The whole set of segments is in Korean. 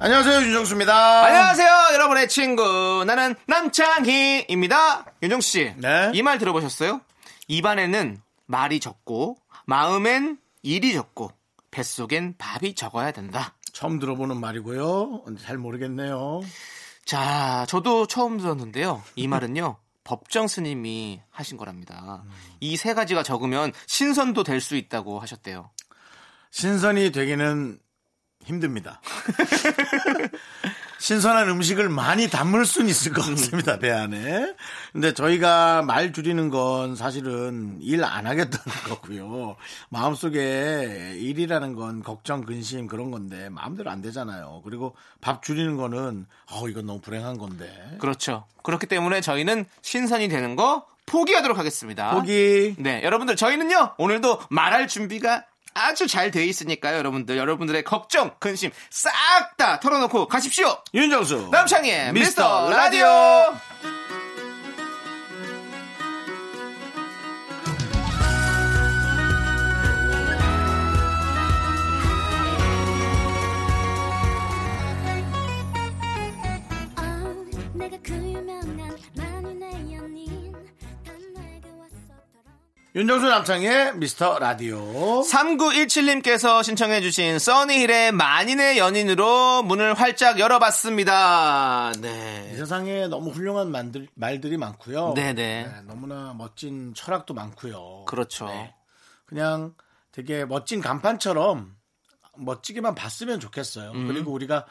안녕하세요 윤정수입니다. 안녕하세요, 여러분의 친구. 나는 남창희입니다. 윤정수 씨. 네. 이 말 들어보셨어요? 입안에는 말이 적고, 마음엔 일이 적고, 뱃속엔 밥이 적어야 된다. 처음 들어보는 말이고요. 잘 모르겠네요. 자, 저도 처음 들었는데요. 이 말은요. 법정 스님이 하신 거랍니다. 이세 가지가 적으면 신선도 될 수 있다고 하셨대요. 신선이 되기는 힘듭니다. 신선한 음식을 많이 담을 수는 있을 것 같습니다, 배 안에. 근데 저희가 말 줄이는 건 사실은 일 안 하겠다는 거고요. 마음속에 일이라는 건 걱정, 근심 그런 건데 마음대로 안 되잖아요. 그리고 밥 줄이는 거는 어, 이건 너무 불행한 건데. 그렇죠. 그렇기 때문에 저희는 신선이 되는 거 포기하도록 하겠습니다. 포기. 네, 여러분들 저희는요 오늘도 말할 준비가 아주 잘 돼 있으니까요, 여러분들 여러분들의 걱정, 근심 싹 다 털어놓고 가십시오. 윤정수. 남창희의 미스터 미스터 라디오. 윤정수 남창의 미스터 라디오. 3917님께서 신청해주신 써니힐의 만인의 연인으로 문을 활짝 열어봤습니다. 이 네. 세상에 너무 훌륭한 말들, 말들이 많고요. 네네. 너무나 멋진 철학도 많고요. 그렇죠. 네. 그냥 되게 멋진 간판처럼 멋지게만 봤으면 좋겠어요. 음. 그리고 우리가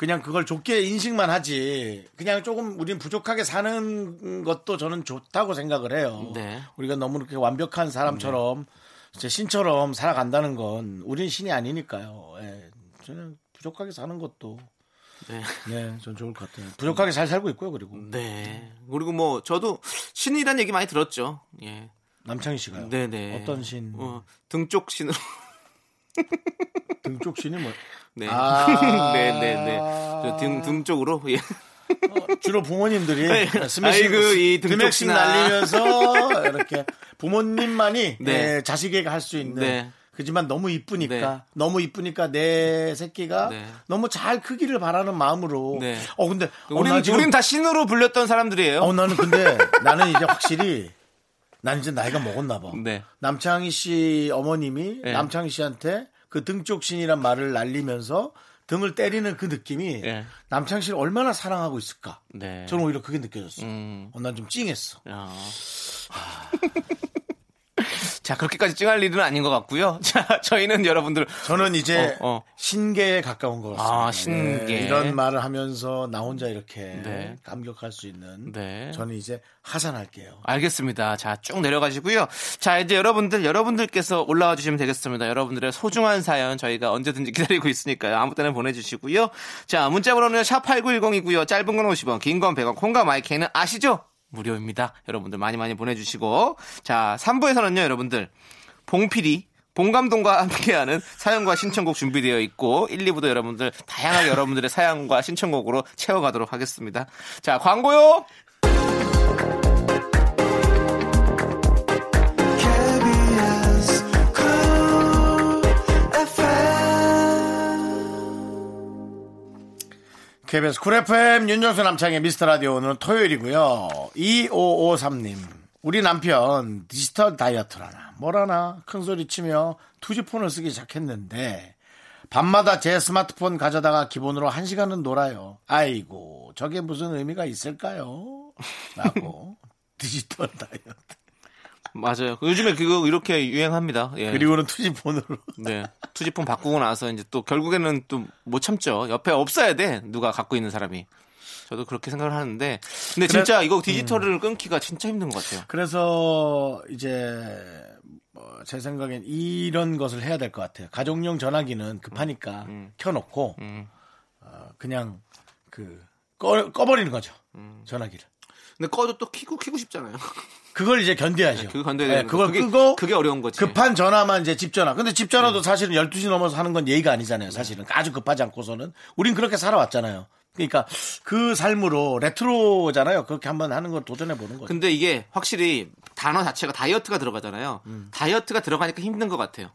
그냥 그걸 좋게 인식만 하지. 그냥 조금 우린 부족하게 사는 것도 저는 좋다고 생각을 해요. 네. 우리가 너무 그렇게 완벽한 사람처럼 제 신처럼 살아간다는 건 우린 신이 아니니까요. 예. 저는 부족하게 사는 것도 네. 네, 전 좋을 것 같아요. 부족하게 잘 살고 있고요. 그리고 네. 그리고 뭐 저도 신이라는 얘기 많이 들었죠. 예. 남창희 씨가요. 네네. 어떤 신? 어, 등쪽 신으로. 등쪽 신이 뭐 네. 아. 네 네 네. 저 등, 등 쪽으로. 예. 주로 부모님들이 네. 스매싱, 신아. 날리면서 이렇게 부모님만이 네. 예, 자식에게 할 수 있는 네. 그지만 너무 이쁘니까 네. 너무 이쁘니까 내 새끼가 네. 너무 잘 크기를 바라는 마음으로 네. 어 근데 어, 우리는, 나 지금 우리는 다 신으로 불렸던 사람들이에요. 어 나는 근데 나는 이제 확실히 난 이제 나이가 먹었나 봐. 네. 남창희 씨 어머님이 네. 남창희 씨한테 그 등쪽 신이란 말을 날리면서 등을 때리는 그 느낌이 네. 남창희 씨를 얼마나 사랑하고 있을까. 네. 저는 오히려 그게 느껴졌어. 음. 어, 난좀 찡했어. 야. 자, 그렇게까지 찡할 일은 아닌 것 같고요. 자, 저희는 여러분들. 저는 이제 어, 어. 신계에 가까운 것 같습니다. 아, 신계. 네, 이런 말을 하면서 나 혼자 이렇게 네. 감격할 수 있는 네. 저는 이제 하산할게요. 알겠습니다. 자, 쭉 내려가시고요. 자, 이제 여러분들, 여러분들께서 올라와 주시면 되겠습니다. 여러분들의 소중한 사연 저희가 언제든지 기다리고 있으니까요. 아무 때나 보내주시고요. 자, 문자번호는 샵8910이고요. 짧은 건 50원, 긴 건 100원, 콩과 마이크는 아시죠? 무료입니다. 여러분들 많이 많이 보내주시고. 자, 3부에서는요, 여러분들. 봉필이, 봉감동과 함께하는 사연과 신청곡 준비되어 있고 1, 2부도 여러분들 다양하게 여러분들의 사연과 신청곡으로 채워가도록 하겠습니다. 자 광고요. KBS 쿨 FM 윤정수 남창희의 미스터 라디오 오늘은 토요일이고요. 2553님. 우리 남편 디지털 다이어트라나 뭐라나 큰 소리 치며 2G폰을 쓰기 시작했는데 밤마다 제 스마트폰 가져다가 기본으로 한 시간은 놀아요. 아이고 저게 무슨 의미가 있을까요? 라고 디지털 다이어트. 맞아요. 요즘에 그거 이렇게 유행합니다. 예. 그리고는 2G폰으로. 네. 투지폰 바꾸고 나서 이제 또 결국에는 또 못 참죠. 옆에 없어야 돼. 누가 갖고 있는 사람이. 저도 그렇게 생각을 하는데. 근데 진짜 이거 디지털을 끊기가 진짜 힘든 것 같아요. 그래서 이제 뭐 제 생각엔 이런 것을 해야 될 것 같아요. 가족용 전화기는 급하니까 켜놓고 음. 어, 그냥 그 꺼, 꺼버리는 거죠. 전화기를. 근데 꺼도 또 키고 키고 싶잖아요. 그걸 이제 견뎌야죠. 견뎌야 네, 되는 거. 그걸 그게, 끄고 그게 어려운 거지. 급한 전화만 이제 집 전화. 근데 집 전화도 사실은 12시 넘어서 하는 건 예의가 아니잖아요. 사실은 아주 급하지 않고서는 우린 그렇게 살아왔잖아요. 그러니까 그 삶으로 레트로잖아요. 그렇게 한번 하는 걸 도전해 보는 거죠. 근데 이게 확실히 단어 자체가 다이어트가 들어가잖아요. 음. 다이어트가 들어가니까 힘든 것 같아요.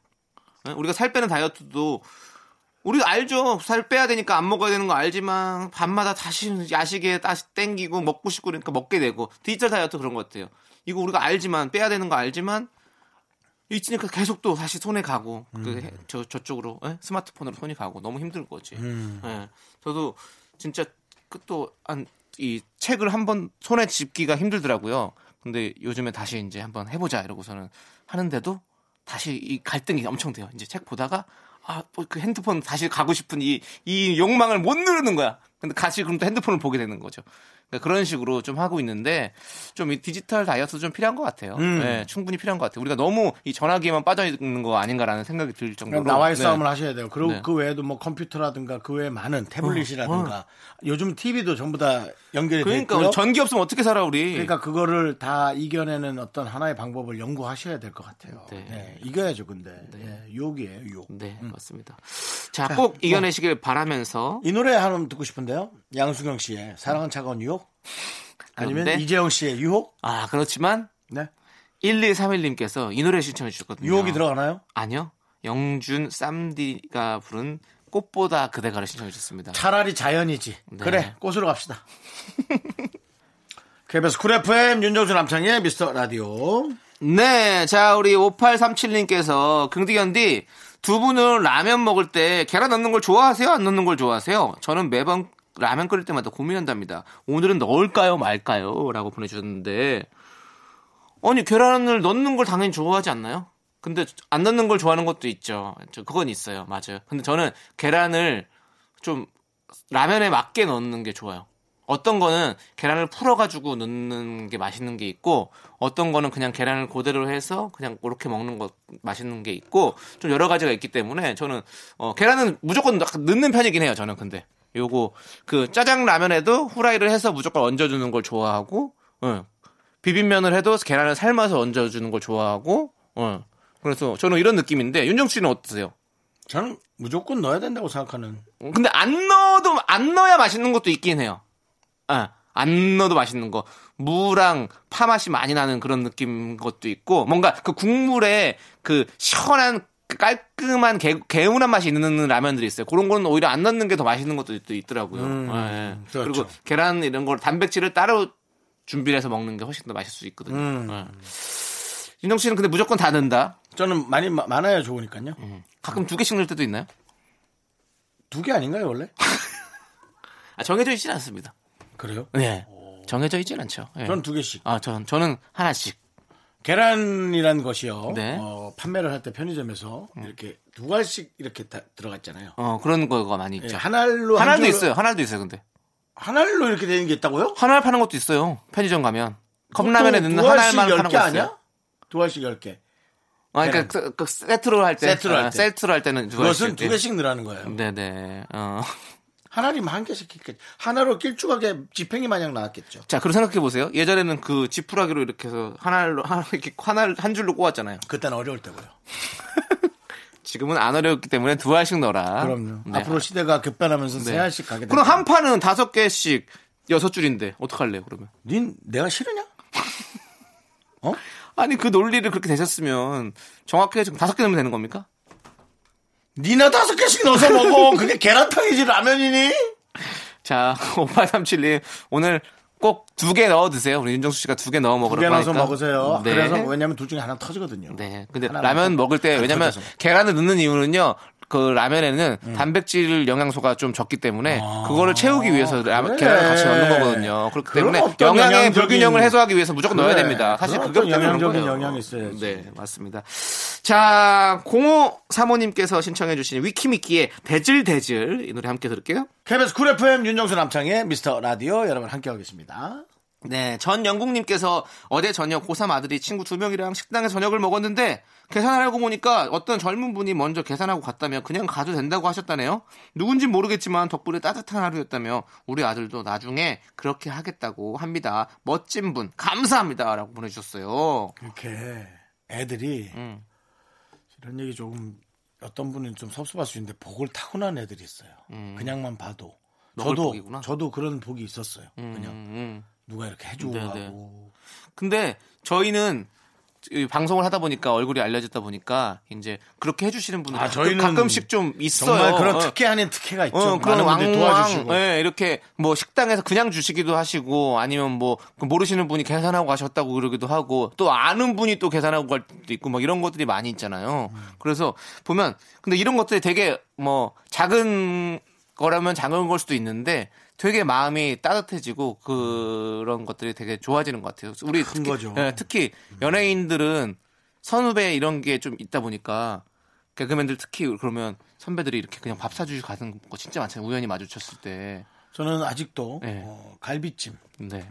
예? 우리가 살 빼는 다이어트도 우리가 알죠. 살 빼야 되니까 안 먹어야 되는 거 알지만 밤마다 다시 야식에 다시 땡기고 먹고 싶고 그러니까 먹게 되고 디지털 다이어트 그런 것 같아요. 이거 우리가 알지만 빼야 되는 거 알지만 있으니까 계속 또 다시 손에 가고 음. 그 해- 저 저쪽으로 예? 스마트폰으로 손이 가고 너무 힘들 거지. 음. 예. 저도 진짜 또한 이 책을 한번 손에 짚기가 힘들더라고요. 근데 요즘에 다시 이제 한번 해보자 이러고서는 하는데도 다시 이 갈등이 엄청 돼요. 이제 책 보다가 아, 또그 핸드폰 다시 가고 싶은 이, 이 욕망을 못 누르는 거야. 근데 같이 그럼 또 핸드폰을 보게 되는 거죠. 그러니까 그런 식으로 좀 하고 있는데 좀 이 디지털 다이어트 좀 필요한 것 같아요. 음. 네, 충분히 필요한 것 같아요. 우리가 너무 이 전화기에만 빠져 있는 거 아닌가라는 생각이 들 정도로. 나와의 네. 싸움을 하셔야 돼요. 그리고 네. 그 외에도 뭐 컴퓨터라든가 그 외에 많은 태블릿이라든가 요즘 TV도 전부 다 연결이 돼 그러니까 있고요. 전기 없으면 어떻게 살아 우리? 그러니까 그거를 다 이겨내는 어떤 하나의 방법을 연구하셔야 될 것 같아요. 네. 네, 이겨야죠, 근데. 예, 유혹이에요, 유혹. 네, 맞습니다. 자, 꼭 이겨내시길 바라면서 이 노래 하나 듣고 싶은데요. 양수경 씨의 사랑은 차가운 유혹? 아니면 그런데- 이재영 씨의 유혹? 아, 그렇지만 네. 1231님께서 이 노래 신청해 주셨거든요. 유혹이 들어가나요? 아니요. 영준 쌈디가 부른 꽃보다 그대가를 신청해 주셨습니다. 차라리 자연이지. 네. 그래, 꽃으로 갑시다. KBS Cool FM 윤정수 남창희의 미스터 라디오. 네, 자, 우리 5837님께서 긍디견디 두 분은 라면 먹을 때 계란 넣는 걸 좋아하세요? 안 넣는 걸 좋아하세요? 저는 매번 라면 끓일 때마다 고민한답니다. 오늘은 넣을까요, 말까요? 라고 보내주셨는데, 아니, 계란을 넣는 걸 당연히 좋아하지 않나요? 근데 안 넣는 걸 좋아하는 것도 있죠. 저 그건 있어요. 맞아요. 근데 저는 계란을 좀 라면에 맞게 넣는 게 좋아요. 어떤 거는 계란을 풀어가지고 넣는 게 맛있는 게 있고, 어떤 거는 그냥 계란을 그대로 해서 그냥 그렇게 먹는 거 맛있는 게 있고, 좀 여러 가지가 있기 때문에 저는, 어, 계란은 무조건 넣는 편이긴 해요. 저는 근데. 요거, 그 짜장 라면에도 후라이를 해서 무조건 얹어주는 걸 좋아하고, 예. 비빔면을 해도 계란을 삶아서 얹어주는 걸 좋아하고, 예. 그래서 저는 이런 느낌인데, 윤정 씨는 어떠세요? 저는 무조건 넣어야 된다고 생각하는. 근데 안 넣어도 안 넣어야 맛있는 것도 있긴 해요. 아, 안 넣어도 맛있는 거. 무랑 파 맛이 많이 나는 그런 느낌 것도 있고 뭔가 그 국물에 그 시원한 그 깔끔한 개, 개운한 맛이 있는 라면들이 있어요. 그런 거는 오히려 안 넣는 게 더 맛있는 것도 또 있더라고요. 음, 예, 예. 그렇죠. 그리고 계란 이런 걸 단백질을 따로 준비를 해서 먹는 게 훨씬 더 맛있을 수 있거든요. 음. 예. 윤정 씨는 근데 무조건 다 넣는다. 저는 많이 마- 많아야 좋으니까요. 가끔 두 개씩 넣을 때도 있나요? 두 개 아닌가요, 원래? 아, 정해져 있진 않습니다. 그래요? 네. 정해져 있진 않죠. 예. 저는 두 개씩. 아, 전, 저는 하나씩. 계란이란 것이요. 네. 어, 판매를 할 때 편의점에서 이렇게 두 알씩 이렇게 다 들어갔잖아요. 어, 그런 거가 많이 예, 있죠. 한 알로 한 하나도 줄- 있어요. 하나도 있어요, 근데. 한 알로 이렇게 되는 게 있다고요? 하나 파는 것도 있어요. 편의점 가면. 컵라면에 넣는 두한열 파는 개거 아니야? 있어요. 두 알씩 열 개. 아, 그러니까 그, 그 세트로 할 때. 세트로 할 아, 때. 세트로 할 때는 두 그것은 두 개씩 늘어나는 거예요. 네네. 어. 하나리면 한 개씩 킬겠 하나로 길쭉하게 지팽이 마냥 나왔겠죠. 자, 그리고 생각해 보세요. 예전에는 그 지푸라기로 이렇게 해서 하나로, 하나, 이렇게 하나, 한 줄로 꽂았잖아요. 그때는 어려울 때고요. 지금은 안 어려웠기 때문에 두 알씩 넣어라. 그럼요. 네. 앞으로 시대가 급변하면서 네. 세 알씩 가게 그럼 됩니다. 한 판은 다섯 개씩 여섯 줄인데, 어떡할래요, 그러면? 닌 내가 싫으냐? 아니, 그 논리를 그렇게 되셨으면 정확하게 지금 다섯 개 넣으면 되는 겁니까? 니나 다섯 개씩 넣어서 먹어. 그게 계란탕이지 라면이니? 자, 5837님, 오늘 꼭 두 개 넣어 드세요. 우리 윤정수 씨가 두 개 넣어 두 먹으라고 개 넣어서. 먹으세요. 네. 그래서 왜냐면 둘 중에 하나 터지거든요. 네. 근데 라면 먹을 때안 왜냐면 터져서. 계란을 넣는 이유는요. 그 라면에는 음. 단백질 영양소가 좀 적기 때문에 그거를 채우기 위해서 라면 아, 그래. 계란을 같이 넣는 거거든요. 그렇기 때문에 영양의 영양적인- 불균형을 해소하기 위해서 무조건 넣어야 그래. 됩니다. 사실 그게 영양적인. 영향이 있어야지. 네, 맞습니다. 자, 05 사모님께서 신청해 주신 위키미키의 DAZZLE DAZZLE 이 노래 함께 들을게요. KBS Cool FM 윤정수 남창희의 미스터 라디오 여러분 함께하고 계십니다. 네, 전 영국님께서 어제 저녁 고3 아들이 친구 두 명이랑 식당에서 저녁을 먹었는데 계산하려고 보니까 어떤 젊은 분이 먼저 계산하고 갔다며 그냥 가도 된다고 하셨다네요. 누군진 모르겠지만 덕분에 따뜻한 하루였다며 우리 아들도 나중에 그렇게 하겠다고 합니다. 멋진 분 감사합니다. 라고 보내주셨어요. 이렇게 애들이 음. 이런 얘기 조금 어떤 분은 좀 섭섭할 수 있는데 복을 타고난 애들이 있어요. 그냥만 봐도. 저도 복이구나. 저도 그런 복이 있었어요. 음, 그냥 음. 누가 이렇게 해주고 네네. 가고. 근데 저희는 이 방송을 하다 보니까 얼굴이 알려졌다 보니까 이제 그렇게 해주시는 분들 아, 저희는 가끔씩 좀 있어요. 정말 그런 어. 특혜 아닌 특혜가 있죠. 어, 그런 왕왕, 도와주시고. 예, 이렇게 뭐 식당에서 그냥 주시기도 하시고 아니면 뭐그 모르시는 분이 계산하고 가셨다고 그러기도 하고 또 아는 분이 또 계산하고 갈 때도 있고 막 이런 것들이 많이 있잖아요. 그래서 보면 근데 이런 것들이 되게 뭐 작은 거라면 작은 걸 수도 있는데 되게 마음이 따뜻해지고 그런 것들이 되게 좋아지는 것 같아요. 우리 큰 특히, 거죠. 예, 특히 연예인들은 선후배 이런 게 좀 있다 보니까 개그맨들 특히 그러면 선배들이 이렇게 그냥 밥 사주시고 가는 거 진짜 많잖아요. 우연히 마주쳤을 때. 저는 아직도 네. 어, 갈비찜과 네.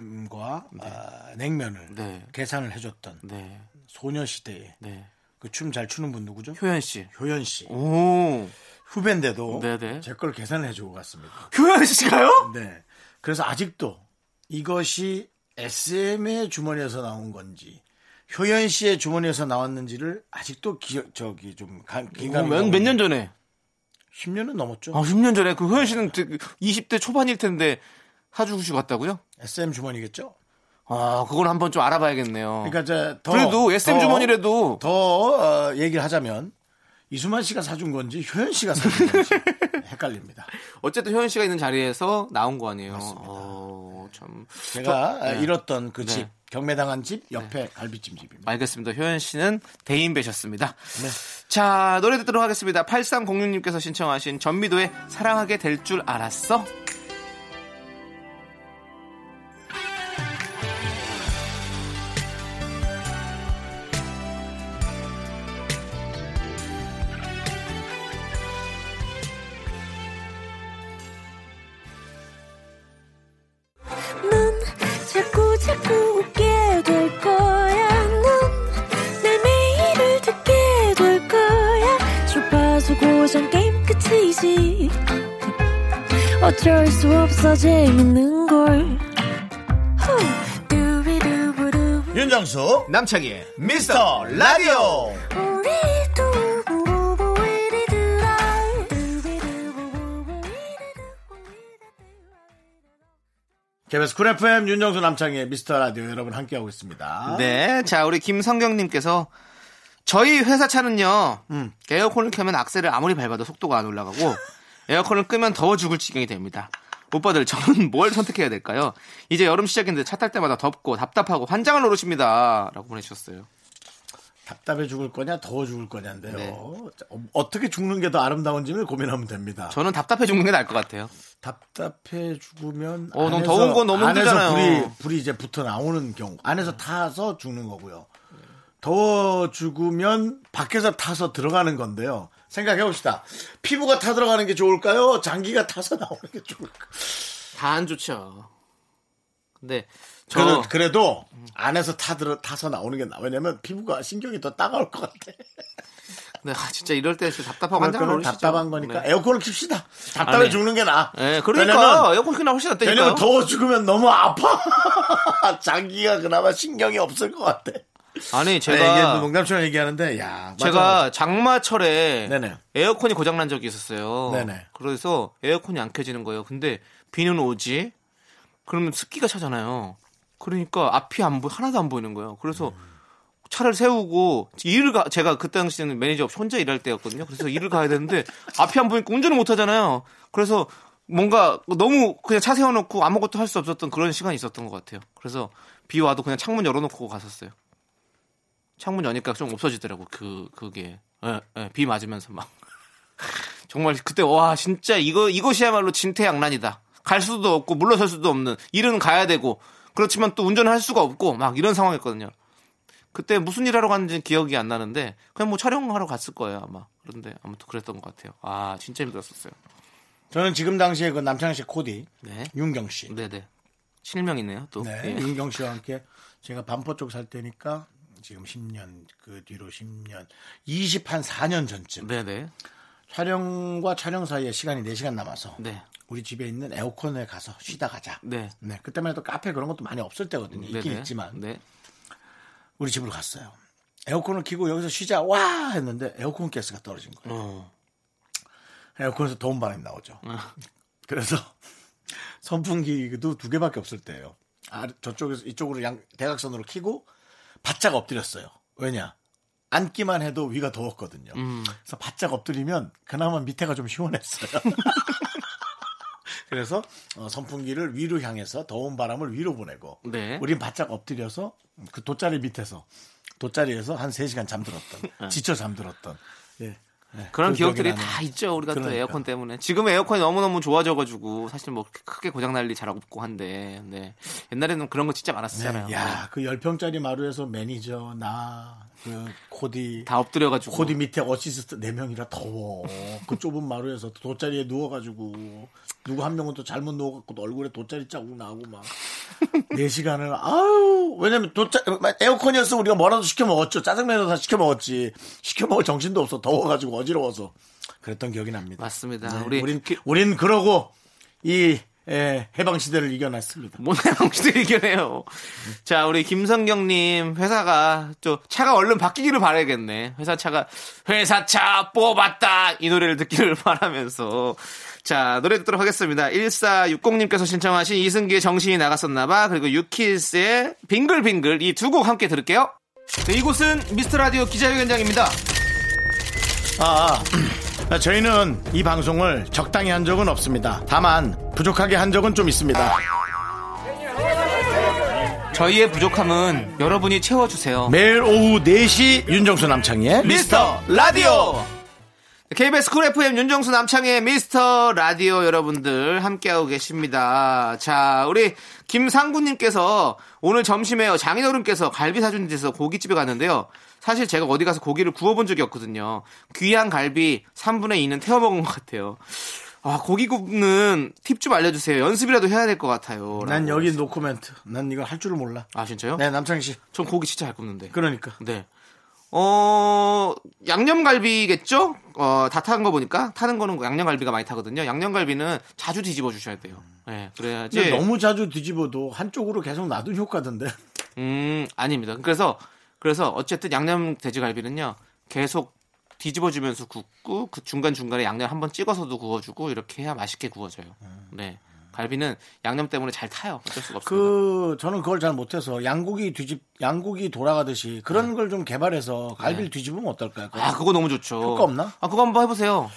아, 냉면을 네. 계산을 해줬던 네. 소녀시대에 네. 그춤 잘 추는 분 누구죠? 효연 씨. 효연 씨 오. 후배인데도. 제 걸 계산을 해주고 갔습니다. 효연 씨가요? 네. 그래서 아직도 이것이 SM의 주머니에서 나온 건지 효연 씨의 주머니에서 나왔는지를 아직도 기억 저기 좀 가- 기감이 몇년 전에? 10년은 넘었죠. 아, 10년 전에 그 효연 씨는 되게 20대 초반일 텐데 사주시고 갔다고요? SM 주머니겠죠. 아, 그걸 한번 좀 알아봐야겠네요. 그러니까 더 그래도 SM 더- 주머니라도 더 어, 얘기를 하자면 이수만 씨가 사준 건지 효연 씨가 사준 건지 헷갈립니다. 어쨌든 효연 씨가 있는 자리에서 나온 거 아니에요. 어, 참. 제가 저- 네. 잃었던 그집 네. 경매당한 집 옆에 갈비찜 집입니다. 알겠습니다. 효연 씨는 대인 배셨습니다. 네. 자, 노래 듣도록 하겠습니다. 8306님께서 신청하신 전미도의 사랑하게 될 줄 알았어? 어쩔 수 없어 재밌는 걸. 윤정수 남창희의 미스터 라디오. KBS Cool FM 윤정수 남창희의 미스터 라디오 여러분 함께하고 있습니다. 네. 자, 우리 김성경님께서 저희 회사 차는요, 음. 에어컨을 켜면 악셀을 아무리 밟아도 속도가 안 올라가고, 에어컨을 끄면 더워 죽을 지경이 됩니다. 오빠들, 저는 뭘 선택해야 될까요? 이제 여름 시작인데 차 탈 때마다 덥고 답답하고 환장을 노릇입니다. 라고 보내주셨어요. 답답해 죽을 거냐 더워 죽을 거냐인데요. 네. 자, 어, 어떻게 죽는 게 더 아름다운지를 고민하면 됩니다. 저는 답답해 죽는 게 나을 것 같아요. 답답해 죽으면 어, 너무 안에서- 더운 건 너무 안에서 힘들잖아요. 불이 불이 이제 붙어 나오는 경우 안에서 타서 죽는 거고요. 더워 죽으면 밖에서 타서 들어가는 건데요. 생각해 봅시다. 피부가 타 들어가는 게 좋을까요? 장기가 타서 나오는 게 좋을까요? 다 안 좋죠. 근데, 저, 그래도, 그래도 안에서 타 들어 타서 나오는 게 나. 왜냐면 피부가 신경이 더 따가울 것 같아. 네, 아, 진짜 이럴 때 답답하고 거면 노릇이죠. 답답한 거니까 네. 에어컨을 킵시다. 답답해 아니. 죽는 게 나아. 네, 왜냐면 그러니까 에어컨 그냥 훨씬 낫다니까요. 왜냐면 더워 죽으면 너무 아파. 장기가 그나마 신경이 없을 것 같아. 아니, 제가 뭐 농담처럼 얘기하는데 야 제가 맞아. 장마철에 네네. 에어컨이 고장난 적이 있었어요. 네네. 그래서 에어컨이 안 켜지는 거예요. 근데 비는 오지. 그러면 습기가 차잖아요. 그러니까 앞이 안 보이 하나도 안 보이는 거예요. 그래서 차를 세우고 일을 가 제가 그때 당시에는 매니저 혼자 일할 때였거든요. 그래서 일을 가야 되는데 앞이 안 보니까 운전을 못 하잖아요. 그래서 뭔가 너무 그냥 차 세워놓고 아무것도 할 수 없었던 그런 시간이 있었던 것 같아요. 그래서 비 와도 그냥 창문 열어놓고 갔었어요. 창문 여니까 좀 없어지더라고 그 그게. 예, 예, 비 맞으면서 막. 정말 그때 와 진짜 이거 이것이야말로 진퇴양난이다. 갈 수도 없고 물러설 수도 없는. 일은 가야 되고. 그렇지만 또 운전을 할 수가 없고. 막 이런 상황이었거든요. 그때 무슨 일 하러 갔는지 기억이 안 나는데 그냥 뭐 촬영하러 갔을 거예요 아마. 그런데 아무튼 그랬던 것 같아요. 아 진짜 힘들었었어요. 저는 지금 당시에 그 남창희 씨 코디 네. 윤경 씨. 네네. 실명이네요. 또. 네, 예. 윤경 씨와 함께 제가 반포 쪽 살 때니까 지금 10년 그 뒤로 10년 20한 4년 전쯤 네네. 촬영과 촬영 사이에 시간이 4시간 남아서 네. 우리 집에 있는 에어컨에 가서 쉬다 가자. 네. 네, 그때만 해도 카페 그런 것도 많이 없을 때거든요. 있긴 네네. 있지만 네. 우리 집으로 갔어요. 에어컨을 켜고 여기서 쉬자 와 했는데 에어컨 가스가 떨어진 거예요. 어. 에어컨에서 더운 바람이 나오죠. 그래서 선풍기도 두 개밖에 없을 때예요. 아, 저쪽에서 이쪽으로 양 대각선으로 켜고 바짝 엎드렸어요. 왜냐? 앉기만 해도 위가 더웠거든요. 그래서 바짝 엎드리면 그나마 밑에가 좀 시원했어요. 그래서 어, 선풍기를 위로 향해서 더운 바람을 위로 보내고 네. 우린 바짝 엎드려서 그 돗자리 밑에서 돗자리에서 한 3시간 잠들었던 지쳐 잠들었던 예. 예, 그런 그 기억들이 나네요. 다 있죠. 우리가 또 그러니까. 에어컨 때문에. 지금 에어컨이 너무너무 좋아져가지고 사실 뭐 크게 고장날 일이 잘 없고 한데. 네. 옛날에는 그런 거 진짜 많았었잖아요. 네, 야, 그 10평짜리 마루에서 매니저, 나, 그 코디, 다 엎드려가지고. 코디 밑에 어시스트 4명이라 더워. 그 좁은 마루에서 돗자리에 누워가지고, 누구 한 명은 또 잘못 또 얼굴에 돗자리 자국 나고 막. 4시간을, 아유, 왜냐면 돗자, 에어컨이었으면 우리가 뭐라도 시켜 먹었죠. 짜장면도 다 시켜 먹었지. 시켜 먹을 정신도 없어. 더워가지고 어지러워서. 그랬던 기억이 납니다. 맞습니다. 네, 우리 우린, 기- 우린 그러고, 이, 예, 해방 시대를 이겨냈습니다. 모나영씨도 이겨내요. 자, 우리 김성경님, 회사가, 또, 차가 얼른 바뀌기를 바라야겠네. 회사 차가, 회사 차 뽑았다! 이 노래를 듣기를 바라면서. 자, 노래 듣도록 하겠습니다. 1460님께서 신청하신 이승기의 정신이 나갔었나봐. 그리고 유키스의 빙글빙글 이 두 곡 함께 들을게요. 네, 이곳은 미스터 라디오 기자회견장입니다. 아, 아, 저희는 이 방송을 적당히 한 적은 없습니다. 다만 부족하게 한 적은 좀 있습니다. 저희의 부족함은 여러분이 채워주세요. 매일 오후 4시 윤정수 남창희의 미스터 라디오 KBS Cool FM 윤정수 남창희의 미스터 라디오 여러분들 함께하고 계십니다. 자, 우리 김상구님께서 오늘 점심에 장인어른께서 갈비 사준 데서 고깃집에 갔는데요. 사실 제가 어디 가서 고기를 구워본 적이 없거든요. 귀한 갈비 3분의 2는 태워 먹은 것 같아요. 아, 고기 굽는 팁 좀 알려주세요. 연습이라도 해야 될 것 같아요. 난. 여기 노코멘트. 난 이거 할 줄을 몰라. 아, 진짜요? 네, 남창희 씨. 전 고기 진짜 잘 굽는데. 그러니까. 네. 어, 양념갈비겠죠? 어, 다 타는 거 보니까 타는 거는 양념갈비가 많이 타거든요. 양념갈비는 자주 뒤집어 주셔야 돼요. 네, 그래야지. 너무 자주 뒤집어도 한쪽으로 계속 놔둔 효과던데. 음, 아닙니다. 그래서, 그래서 어쨌든 양념 돼지갈비는요, 계속 뒤집어 주면서 굽고, 그 중간 중간에 양념 한번 찍어서도 구워주고, 이렇게 해야 맛있게 구워져요. 네. 갈비는 양념 때문에 잘 타요. 어쩔 수가 없습니다. 그 저는 그걸 잘 못해서 양고기 뒤집 양고기 돌아가듯이 그런 걸좀 개발해서 갈비를 뒤집으면 어떨까요? 네. 아, 그거 너무 좋죠. 효과 없나? 아, 그거 한번 해보세요.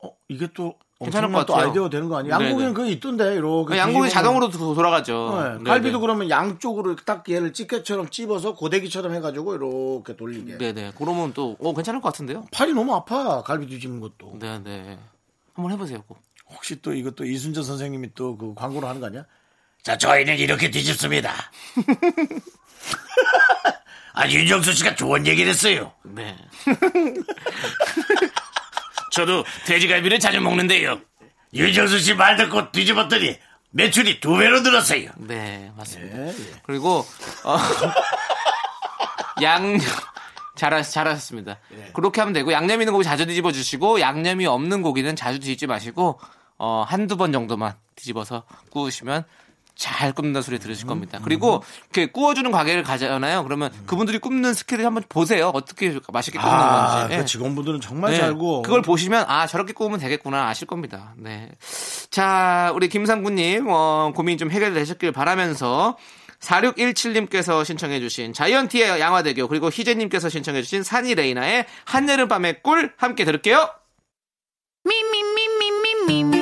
어, 이게 또 괜찮을 것또 같아요. 아이디어가 되는 거 아니에요? 양고기는 그게 있던데 이렇게 양고기 뒤집으면- 자동으로 도- 돌아가죠. 네, 네, 갈비도 네. 그러면 양쪽으로 딱 얘를 찌개처럼 찝어서 고데기처럼 해가지고 이렇게 돌리게. 네네. 그러면 또, 오, 괜찮을 것 같은데요? 팔이 너무 아파 갈비 뒤집는 것도. 네네. 한번 해보세요, 꼭. 혹시 또 이것도 이순재 선생님이 또 그 광고를 하는 거 아니야? 자 저희는 이렇게 뒤집습니다. 아 윤정수 씨가 좋은 얘기를 했어요. 네. 저도 돼지갈비를 자주 먹는데요. 윤정수 씨 말 듣고 뒤집었더니 매출이 두 배로 늘었어요. 네, 맞습니다. 예, 예. 그리고, 어, 양, 잘하, 잘하셨습니다. 예. 그렇게 하면 되고, 양념 있는 고기 자주 뒤집어 주시고, 양념이 없는 고기는 자주 뒤집지 마시고, 어, 한두 번 정도만 뒤집어서 구우시면 잘 굽는다는 소리 들으실 겁니다. 그리고 이렇게 구워주는 가게를 가잖아요. 그러면 그분들이 굽는 스킬을 한번 보세요. 어떻게 맛있게 굽는 아, 건지. 그 예. 직원분들은 정말 네, 잘 구워. 그걸 보시면 아 저렇게 구우면 되겠구나 아실 겁니다. 네. 자 우리 김상구님 어, 고민 좀 해결되셨길 바라면서 4617님께서 신청해주신 자이언티의 양화대교 그리고 희재님께서 신청해주신 산이 레이나의 한여름밤의 꿀 함께 들을게요. Me,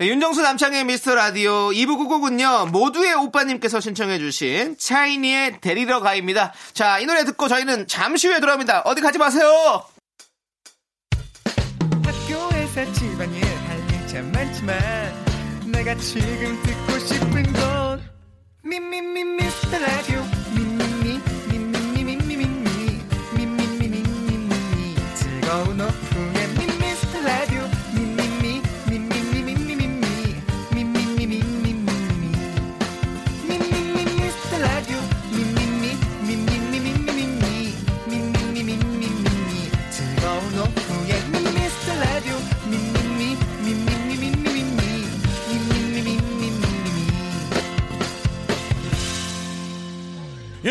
네, 윤정수 남창희의 미스터 라디오 2부 끝곡은요 모두의 오빠님께서 신청해주신 샤이니의 데리러 가입니다 자 이 노래 듣고 저희는 잠시 후에 돌아옵니다 어디 가지 마세요 학교에서 집안일 할일참 많지만 내가 지금 듣고 싶은 건 미미미 미스터 라디오 미미미 미미미 미미미 미미미 미미미 즐거운 오후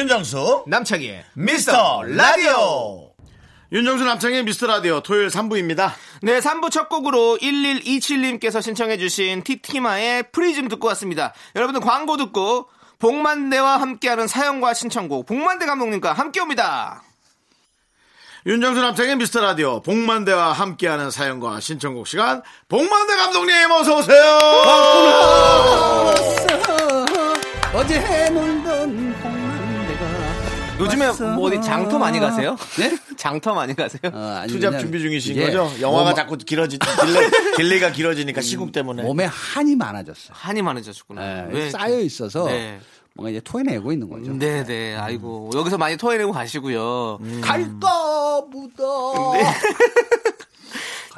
윤정수 남창희의 미스터 라디오. 윤정수 남창희의 미스터 라디오. 토요일 3부입니다. 네 3부 첫 곡으로 1127님께서 신청해주신 티티마의 프리즘 듣고 왔습니다. 여러분들 광고 듣고 복만대와 함께하는 사연과 신청곡 복만대 감독님과 함께 옵니다. 윤정수 남창희의 미스터 라디오. 복만대와 함께하는 사연과 신청곡 시간. 복만대 감독님 어서 오세요! 어제 해놀던 홍만대가 요즘에. 뭐 어디 장터 많이 가세요? 네? 장터 많이 가세요? 어, 아니, 투잡 준비 중이신 이게 거죠? 영화가 몸- 자꾸 길어지 길래, 길래가 길어지니까 시국 때문에 몸에 한이 많아졌어요. 한이 많아졌구나. 예, 왜 쌓여 있어서 네. 뭔가 이제 토해내고 있는 거죠. 네 네. 아이고 여기서 많이 토해내고 가시고요. 갈까 묻어.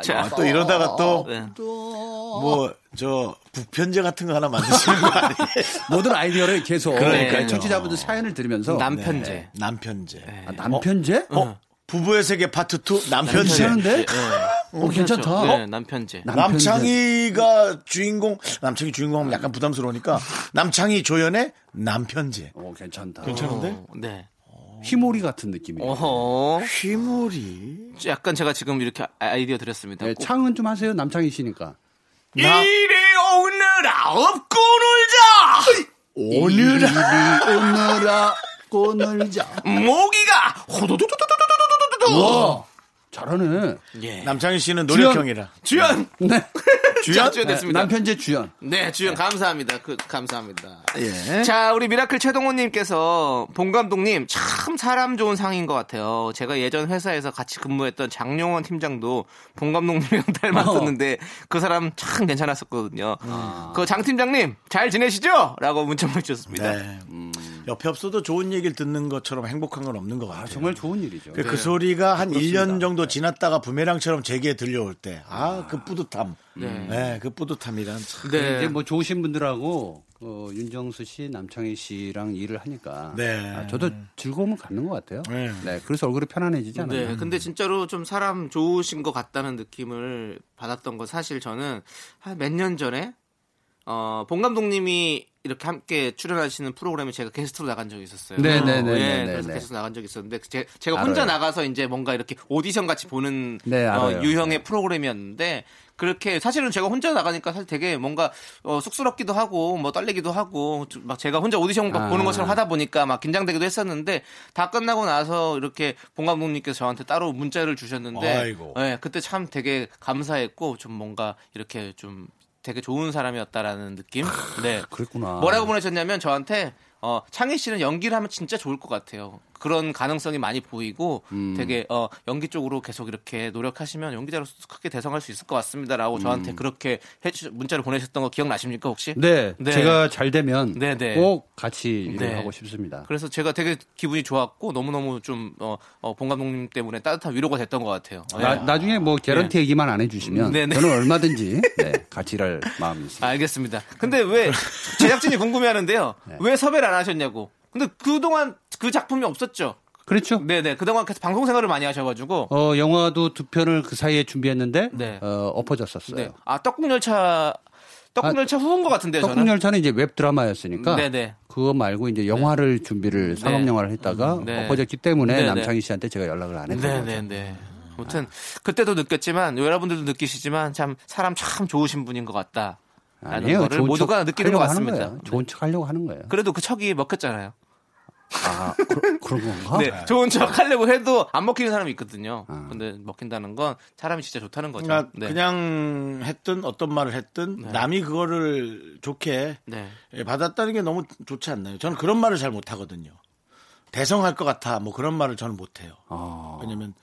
자, 아, 또 이러다가 또 네. 뭐 저 북편제 같은 거 하나 만드시는 거 아니에요? 모든 아이디어를 계속 그러니까요. 청취자분들 사연을 들으면서 남편제. 네, 남편제. 아, 남편제? 어? 부부의 세계 파트 2 남편제. 괜찮은데? 어, 괜찮다. 네, 남편제. 남편제. 남창희가 주인공, 남창희 주인공 하면 약간 부담스러우니까 남창희 조연의 남편제. 어, 괜찮다. 괜찮은데? 어, 네. 휘몰이 같은 느낌이에요. 어허. 휘몰이. 약간 제가 지금 이렇게 아이디어 드렸습니다. 네, 꼭- 창은 좀 하세요. 남창희 씨니까. 나 이리 오느라 업고 놀자! 오늘 이리 오너라 꼬놀자. 모기가 호도도도도도도도도도 와, 잘하네. 예. 남창희 씨는 노력형이라. 주연! 네. 주연? 주연 됐습니다. 남편제 주연. 네, 주연 감사합니다. 그, 감사합니다. 예. 자, 우리 미라클 최동호님께서 본 감독님 참 사람 좋은 상인 것 같아요. 제가 예전 회사에서 같이 근무했던 장용원 팀장도 본 감독님이랑 닮았었는데 그 사람 참 괜찮았었거든요. 그장 팀장님 잘 지내시죠? 라고 문자 보내주셨습니다. 네. 옆에 없어도 좋은 얘기를 듣는 것처럼 행복한 건 없는 것 같아요. 아, 정말 좋은 일이죠. 그, 그 소리가 한 1년 정도 지났다가 부메랑처럼 제게 들려올 때, 아, 그 뿌듯함. 네. 그 뿌듯함이란 참. 네. 이제 뭐 좋으신 분들하고 어, 윤정수 씨, 남창희 씨랑 일을 하니까 네. 아, 저도 즐거움을 갖는 것 같아요. 네. 네. 그래서 얼굴이 편안해지지 않아요. 네, 근데 진짜로 좀 사람 좋으신 것 같다는 느낌을 받았던 건 사실 저는 한 몇 년 전에 어, 본 감독님이 이렇게 함께 출연하시는 프로그램에 제가 게스트로 나간 적이 있었어요. 네, 네, 네, 예, 네, 그래서 네. 게스트로 나간 적이 있었는데 제, 제가 혼자 알아요. 나가서 이제 뭔가 이렇게 오디션 같이 보는 네, 어. 유형의 프로그램이었는데 그렇게 사실은 제가 혼자 나가니까 사실 되게 뭔가 어, 쑥스럽기도 하고 뭐 떨리기도 하고 좀막 제가 혼자 오디션 아. 보는 것처럼 하다 보니까 막 긴장되기도 했었는데 다 끝나고 나서 이렇게 본 감독님께서 저한테 따로 문자를 주셨는데 아이고. 예, 그때 참 되게 감사했고 좀 뭔가 이렇게 좀 되게 좋은 사람이었다라는 느낌. 네. 그랬구나. 뭐라고 보내셨냐면 저한테 어, 창희 씨는 연기를 하면 진짜 좋을 것 같아요. 그런 가능성이 많이 보이고 음. 되게 어, 연기 쪽으로 계속 이렇게 노력하시면 연기자로서 크게 대성할 수 있을 것 같습니다라고 저한테 그렇게 해주, 문자를 보내셨던 거 기억나십니까 혹시? 음. 네, 네. 제가 잘 되면 네, 네. 꼭 같이 일을 네. 하고 싶습니다. 그래서 제가 되게 기분이 좋았고 너무 너무 좀, 어, 어, 본 감독님 때문에 따뜻한 위로가 됐던 것 같아요. 나, 예. 나중에 뭐 개런티 얘기만 안 해주시면 네, 네. 저는 얼마든지 네, 같이 일할 마음이 있습니다. 알겠습니다. 근데 왜 제작진이 궁금해하는데요? 네. 왜 섭외를 안 하셨냐고? 근데 그동안 그 작품이 없었죠? 그렇죠. 네네. 그동안 계속 방송 생활을 많이 하셔가지고. 어, 영화도 두 편을 그 사이에 준비했는데 네. 어, 엎어졌었어요. 네. 아, 떡국열차, 떡국열차 후인 것 같은데요, 저는. 떡국열차는 이제 웹 드라마였으니까 네네. 그거 말고 이제 영화를 준비를 상업 영화를 했다가 네. 엎어졌기 때문에 네네. 남창희 씨한테 제가 연락을 안 거죠. 네네네. 아무튼, 그때도 느꼈지만, 여러분들도 느끼시지만, 참, 사람 참 좋으신 분인 것 같다. 아니에요. 거를 모두가 척 느끼는 것 같습니다. 좋은 척 하려고 하는 거예요. 그래도 그 척이 먹혔잖아요. 아, 그, 그런 건가? 네, 좋은 척 하려고 해도 안 먹히는 사람이 있거든요. 아. 근데 먹힌다는 건 사람이 진짜 좋다는 거죠. 그러니까 네. 그냥 했든 어떤 말을 했든 남이 그거를 좋게 네. 예, 받았다는 게 너무 좋지 않나요? 저는 그런 말을 잘 못하거든요. 대성할 것 같아. 뭐 그런 말을 저는 못해요. 아, 왜냐면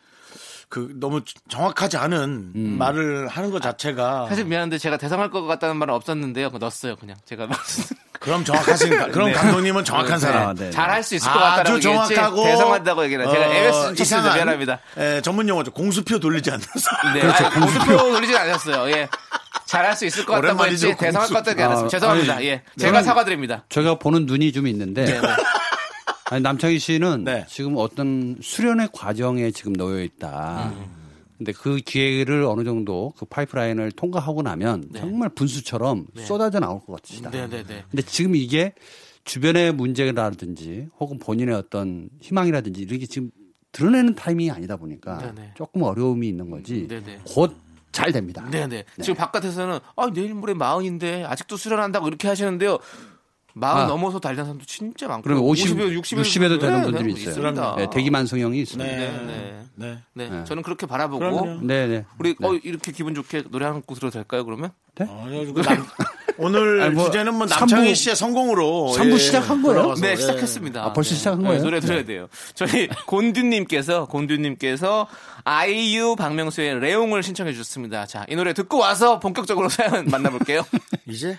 그 너무 정확하지 않은 음. 말을 하는 것 자체가 사실 미안한데 제가 대성할 것 같다는 말은 없었는데요. 그거 넣었어요, 그냥. 제가 그럼 정확하신 그럼 감독님은 정확한 사람. 아, 네. 잘할 수 있을 것 같다고 아주 얘기했지. 정확하고 대성한다고 얘기를 제가 어, 에베스 쳤습니다. 이상한, 미안합니다. 에, 전문 용어죠. 공수표 돌리지 사람. 네, 그렇죠. 공수표 돌리진 않았어요. 예. 잘할 수 있을 것 같다고 했지. 대성할 것 같다고 얘기 안 했습니다. 아, 죄송합니다. 아니, 예. 제가 사과드립니다. 제가 보는 눈이 좀 있는데 네, 네. 아니, 남창희 씨는 네. 지금 어떤 수련의 과정에 지금 놓여 있다. 근데 그 기회를 어느 정도 그 파이프라인을 통과하고 나면 정말 분수처럼 쏟아져 나올 것 같으시다. 네, 네, 네. 근데 지금 이게 주변의 문제라든지 혹은 본인의 어떤 희망이라든지 이런 게 지금 드러내는 타이밍이 아니다 보니까 네네. 조금 어려움이 있는 거지 네네. 곧잘 됩니다. 네네. 지금 바깥에서는 아 내일 모레 마흔인데 아직도 수련한다고 이렇게 하시는데요. 마흔 아. 넘어서 달리는 사람도 진짜 많고 그러면 50, 50에 60에도, 60에도 되는 분들이 있어요. 있습니다. 네, 대기만성형이 있습니다. 네. 네, 네. 네. 네. 네. 저는 그렇게 바라보고 그럼요. 네, 네. 우리 어 이렇게 기분 좋게 노래 한 곡 들어도 될까요? 그러면 어, 그래가지고 남- 오늘 아니, 뭐 주제는 뭐 남창희 씨의 성공으로 삼부 예, 시작한 거예요? 네 예. 시작했습니다. 아, 벌써 네. 시작한 네, 거예요? 노래 들어야 돼요. 저희 곤듀님께서 곤듀님께서 아이유 박명수의 레옹을 신청해 주셨습니다. 자 이 노래 듣고 와서 본격적으로 사연 만나볼게요. 이제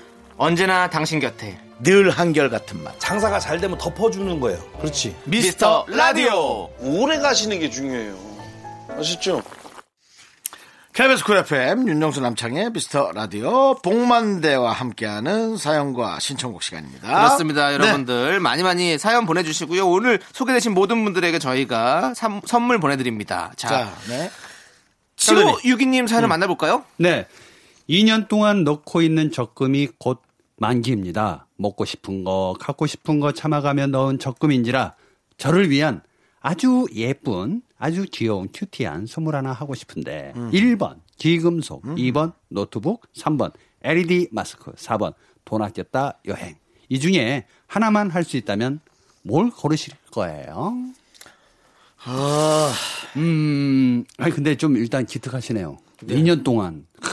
언제나 당신 곁에 늘 한결 같은 맛. 장사가 잘 되면 덮어주는 거예요. 그렇지. 미스터 라디오. 오래 가시는 게 중요해요. 아셨죠? KBS 쿨 FM 윤정수 남창희의 미스터 라디오 복만대와 함께하는 사연과 신청곡 시간입니다. 그렇습니다, 네. 여러분들 많이 많이 사연 보내주시고요. 오늘 소개되신 모든 분들에게 저희가 삼- 선물 보내드립니다. 자, 자, 네. 7562님 사연을 만나볼까요? 네. 2년 동안 넣고 있는 적금이 곧 만기입니다. 먹고 싶은 거, 갖고 싶은 거 참아가며 넣은 적금인지라 저를 위한 아주 예쁜, 아주 귀여운 큐티한 선물 하나 하고 싶은데 1번 기금속, 2번 노트북, 3번 LED 마스크, 4번 돈 아꼈다 여행. 이 중에 하나만 할 수 있다면 뭘 고르실 거예요? 음, 아니 근데 좀 일단 기특하시네요. 2년 동안 크,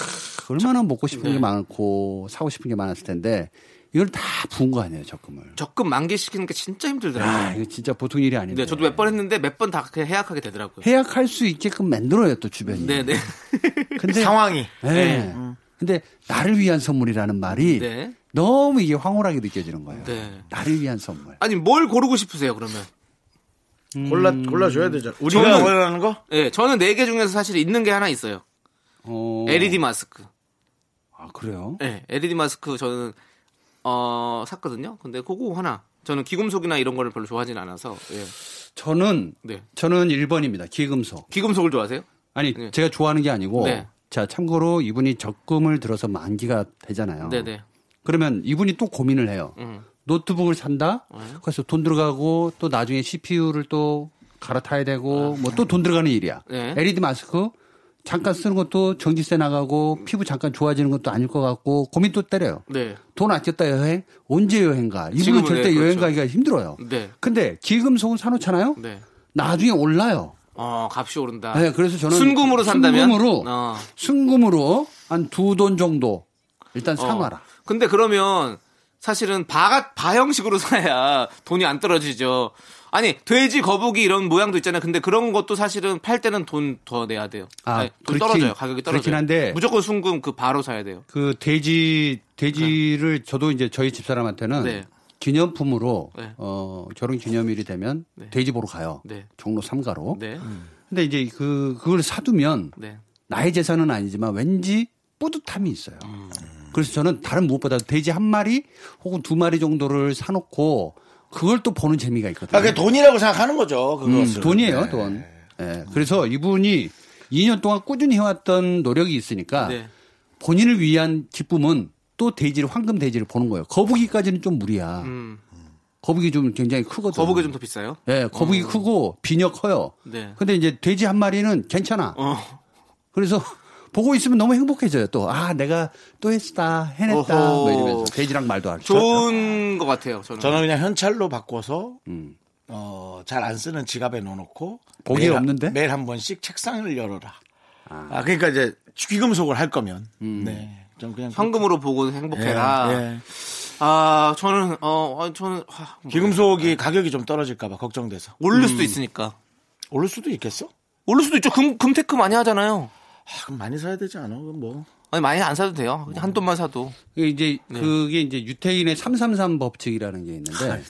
얼마나 먹고 싶은 게 많고 사고 싶은 게 많았을 텐데 이걸 다 부은 거 아니에요 적금을. 적금 만기시키는 게 진짜 힘들더라고요. 아 이거 진짜 보통 일이 아닌데. 네, 저도 몇 번 했는데 몇 번다 해약하게 되더라고요. 해약할 수 있게끔 만들어요 또 주변이. 네네. 근데 상황이 네. 근데 나를 위한 선물이라는 말이 네. 너무 이게 황홀하게 느껴지는 거예요. 네. 나를 위한 선물. 아니, 뭘 고르고 싶으세요, 그러면? 골라 골라 줘야 되잖아. 우리가 저는- 원하는 거? 네, 저는 네 개 중에서 사실 있는 게 하나 있어요. 어. LED 마스크. 아 그래요? 네, LED 마스크 저는 어 샀거든요. 근데 그거 하나. 저는 기금속이나 이런 거를 별로 좋아하진 않아서. 예. 저는 네. 저는 1번입니다. 기금속. 기금속을 좋아하세요? 아니 네. 제가 좋아하는 게 아니고 네. 자 참고로 이분이 적금을 들어서 만기가 되잖아요. 네네. 그러면 이분이 또 고민을 해요. 음. 노트북을 산다. 네. 그래서 돈 들어가고 또 나중에 CPU를 또 갈아타야 되고 뭐또 돈 들어가는 일이야. 네. LED 마스크 잠깐 쓰는 것도 전기세 나가고 피부 잠깐 좋아지는 것도 아닐 것 같고 고민 또 때려요. 네. 돈 아꼈다 여행 언제 여행 가? 이분은 지금은 절대 네, 여행 그렇죠. 가기가 힘들어요. 네. 근데 기금속은 사놓잖아요. 네. 나중에 올라요. 어, 값이 오른다. 네, 그래서 저는 순금으로 산다면 순금으로 어. 순금으로 한 두 돈 정도 일단 어. 사놔라. 근데 그러면 사실은 바, 바 형식으로 사야 돈이 안 떨어지죠. 아니, 돼지, 거북이 이런 모양도 있잖아요. 근데 그런 것도 사실은 팔 때는 돈 더 내야 돼요. 아, 아니, 돈 그렇긴- 떨어져요. 가격이 떨어져요. 그렇긴 한데 무조건 순금 그 바로 사야 돼요. 그 돼지 돼지를 저도 이제 저희 집 사람한테는 네. 기념품으로 네. 어 결혼 기념일이 되면 돼지 보러 가요. 네. 종로 삼가로. 네. 근데 이제 그 그걸 사두면 네. 나의 재산은 아니지만 왠지 뿌듯함이 있어요. 음. 그래서 저는 다른 무엇보다 돼지 한 마리 혹은 두 마리 정도를 사놓고 그걸 또 보는 재미가 있거든요. 아, 그게 돈이라고 생각하는 거죠. 음, 그것을. 돈이에요, 네. 돈. 예, 그래서 이분이 2년 동안 꾸준히 해왔던 노력이 있으니까 네. 본인을 위한 기쁨은 또 돼지를 황금 돼지를 보는 거예요. 거북이까지는 좀 무리야. 음. 거북이 좀 굉장히 크거든. 거북이 좀 더 비싸요? 예, 거북이 크고 비녀 커요. 네. 근데 이제 돼지 한 마리는 괜찮아. 어. 그래서 보고 있으면 너무 행복해져요. 또 아 내가 또 했다 해냈다 어허. 뭐 이러면서 돼지랑 말도 할 수. 좋은 것 같아요. 저는. 저는 그냥 현찰로 바꿔서 음. 어, 잘 안 쓰는 지갑에 넣어놓고 보기에 매일 한- 없는데? 매일 한 번씩 책상을 열어라. 아, 그러니까 이제 귀금속을 할 거면 음. 네. 좀 그냥 현금으로 보고 행복해라. 예, 예. 아, 저는 어, 아, 저는 아, 뭐, 귀금속이 가격이 좀 떨어질까봐 걱정돼서 오를 수도 있으니까. 오를 수도 있겠어? 오를 수도 있죠. 금 금테크 많이 하잖아요. 아, 그럼 많이 사야 되지 않아? 그럼 뭐 아니 많이 안 사도 돼요. 그냥 한 돈만 사도. 그게 이제 네. 그게 이제 유태인의 333 법칙이라는 게 있는데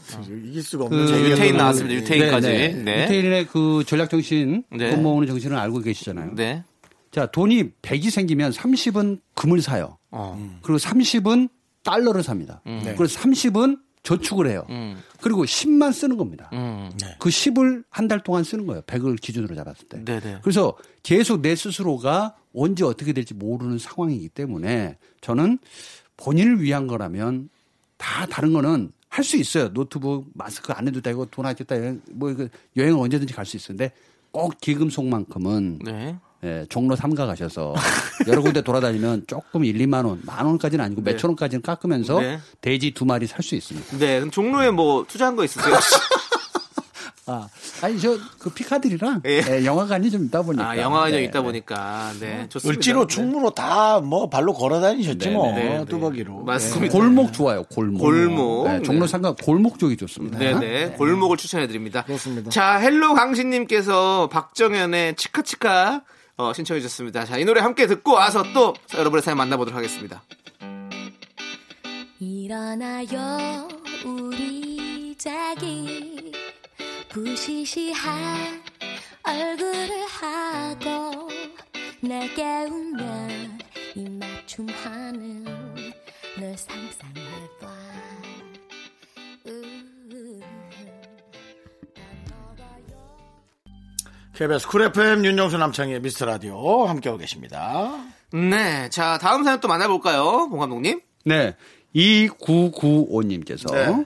이길 수가 그 없는 재미가 유태인 나왔습니다. 유태인까지. 네, 네. 네. 유태인의 그 전략 정신, 네. 돈 모으는 정신을 알고 계시잖아요. 네. 자, 돈이 100이 생기면 30은 금을 사요. 어. 그리고 30은 달러를 삽니다. 음. 네. 그리고 30은 저축을 해요. 음. 그리고 10만 쓰는 겁니다. 음. 그 10을 한 달 동안 쓰는 거예요. 100을 기준으로 잡았을 때. 네, 네. 그래서 계속 내 스스로가 언제 어떻게 될지 모르는 상황이기 때문에 저는 본인을 위한 거라면 다 다른 거는 할 수 있어요. 노트북, 마스크 안 해도 되고 돈 아꼈다 뭐 이거 여행을 언제든지 갈 수 있는데 꼭 기금속만큼은 네. 예, 종로 삼가 가셔서 여러 군데 돌아다니면 조금 1, 2만 원, 만 원까지는 아니고 네. 몇천 원까지는 깎으면서 네. 돼지 두 마리 살 수 있습니다. 네. 그럼 종로에 뭐 투자한 거 있으세요? 아, 아니 저 그 피카들이랑 예. 예, 영화관이 좀 있다 보니까. 아, 영화가 좀 네, 있다 네. 보니까. 네. 좋습니다. 을지로 네. 충무로 다 뭐 발로 걸어 다니셨지 네, 뭐 네, 네. 뚜벅이로. 맞습니다. 골목 좋아요. 골목. 골목. 네, 종로 네. 상가 골목 쪽이 좋습니다. 네네. 골목을 추천해 드립니다. 그렇습니다. 자, 헬로 강신님께서 박정현의 치카치카 어, 신청해 주셨습니다. 자, 이 노래 함께 듣고 와서 또 여러분의 사연 만나보도록 하겠습니다. 일어나요 우리 자기 부시시한 얼굴을 하고 날 깨우면 입맞춤 하는 널 상상해봐 KBS 쿨 FM 윤정수 남창희의 미스터 라디오 함께하고 계십니다. 네. 자, 다음 사연 또 만나볼까요? 봉 감독님? 네. 2995님께서 네.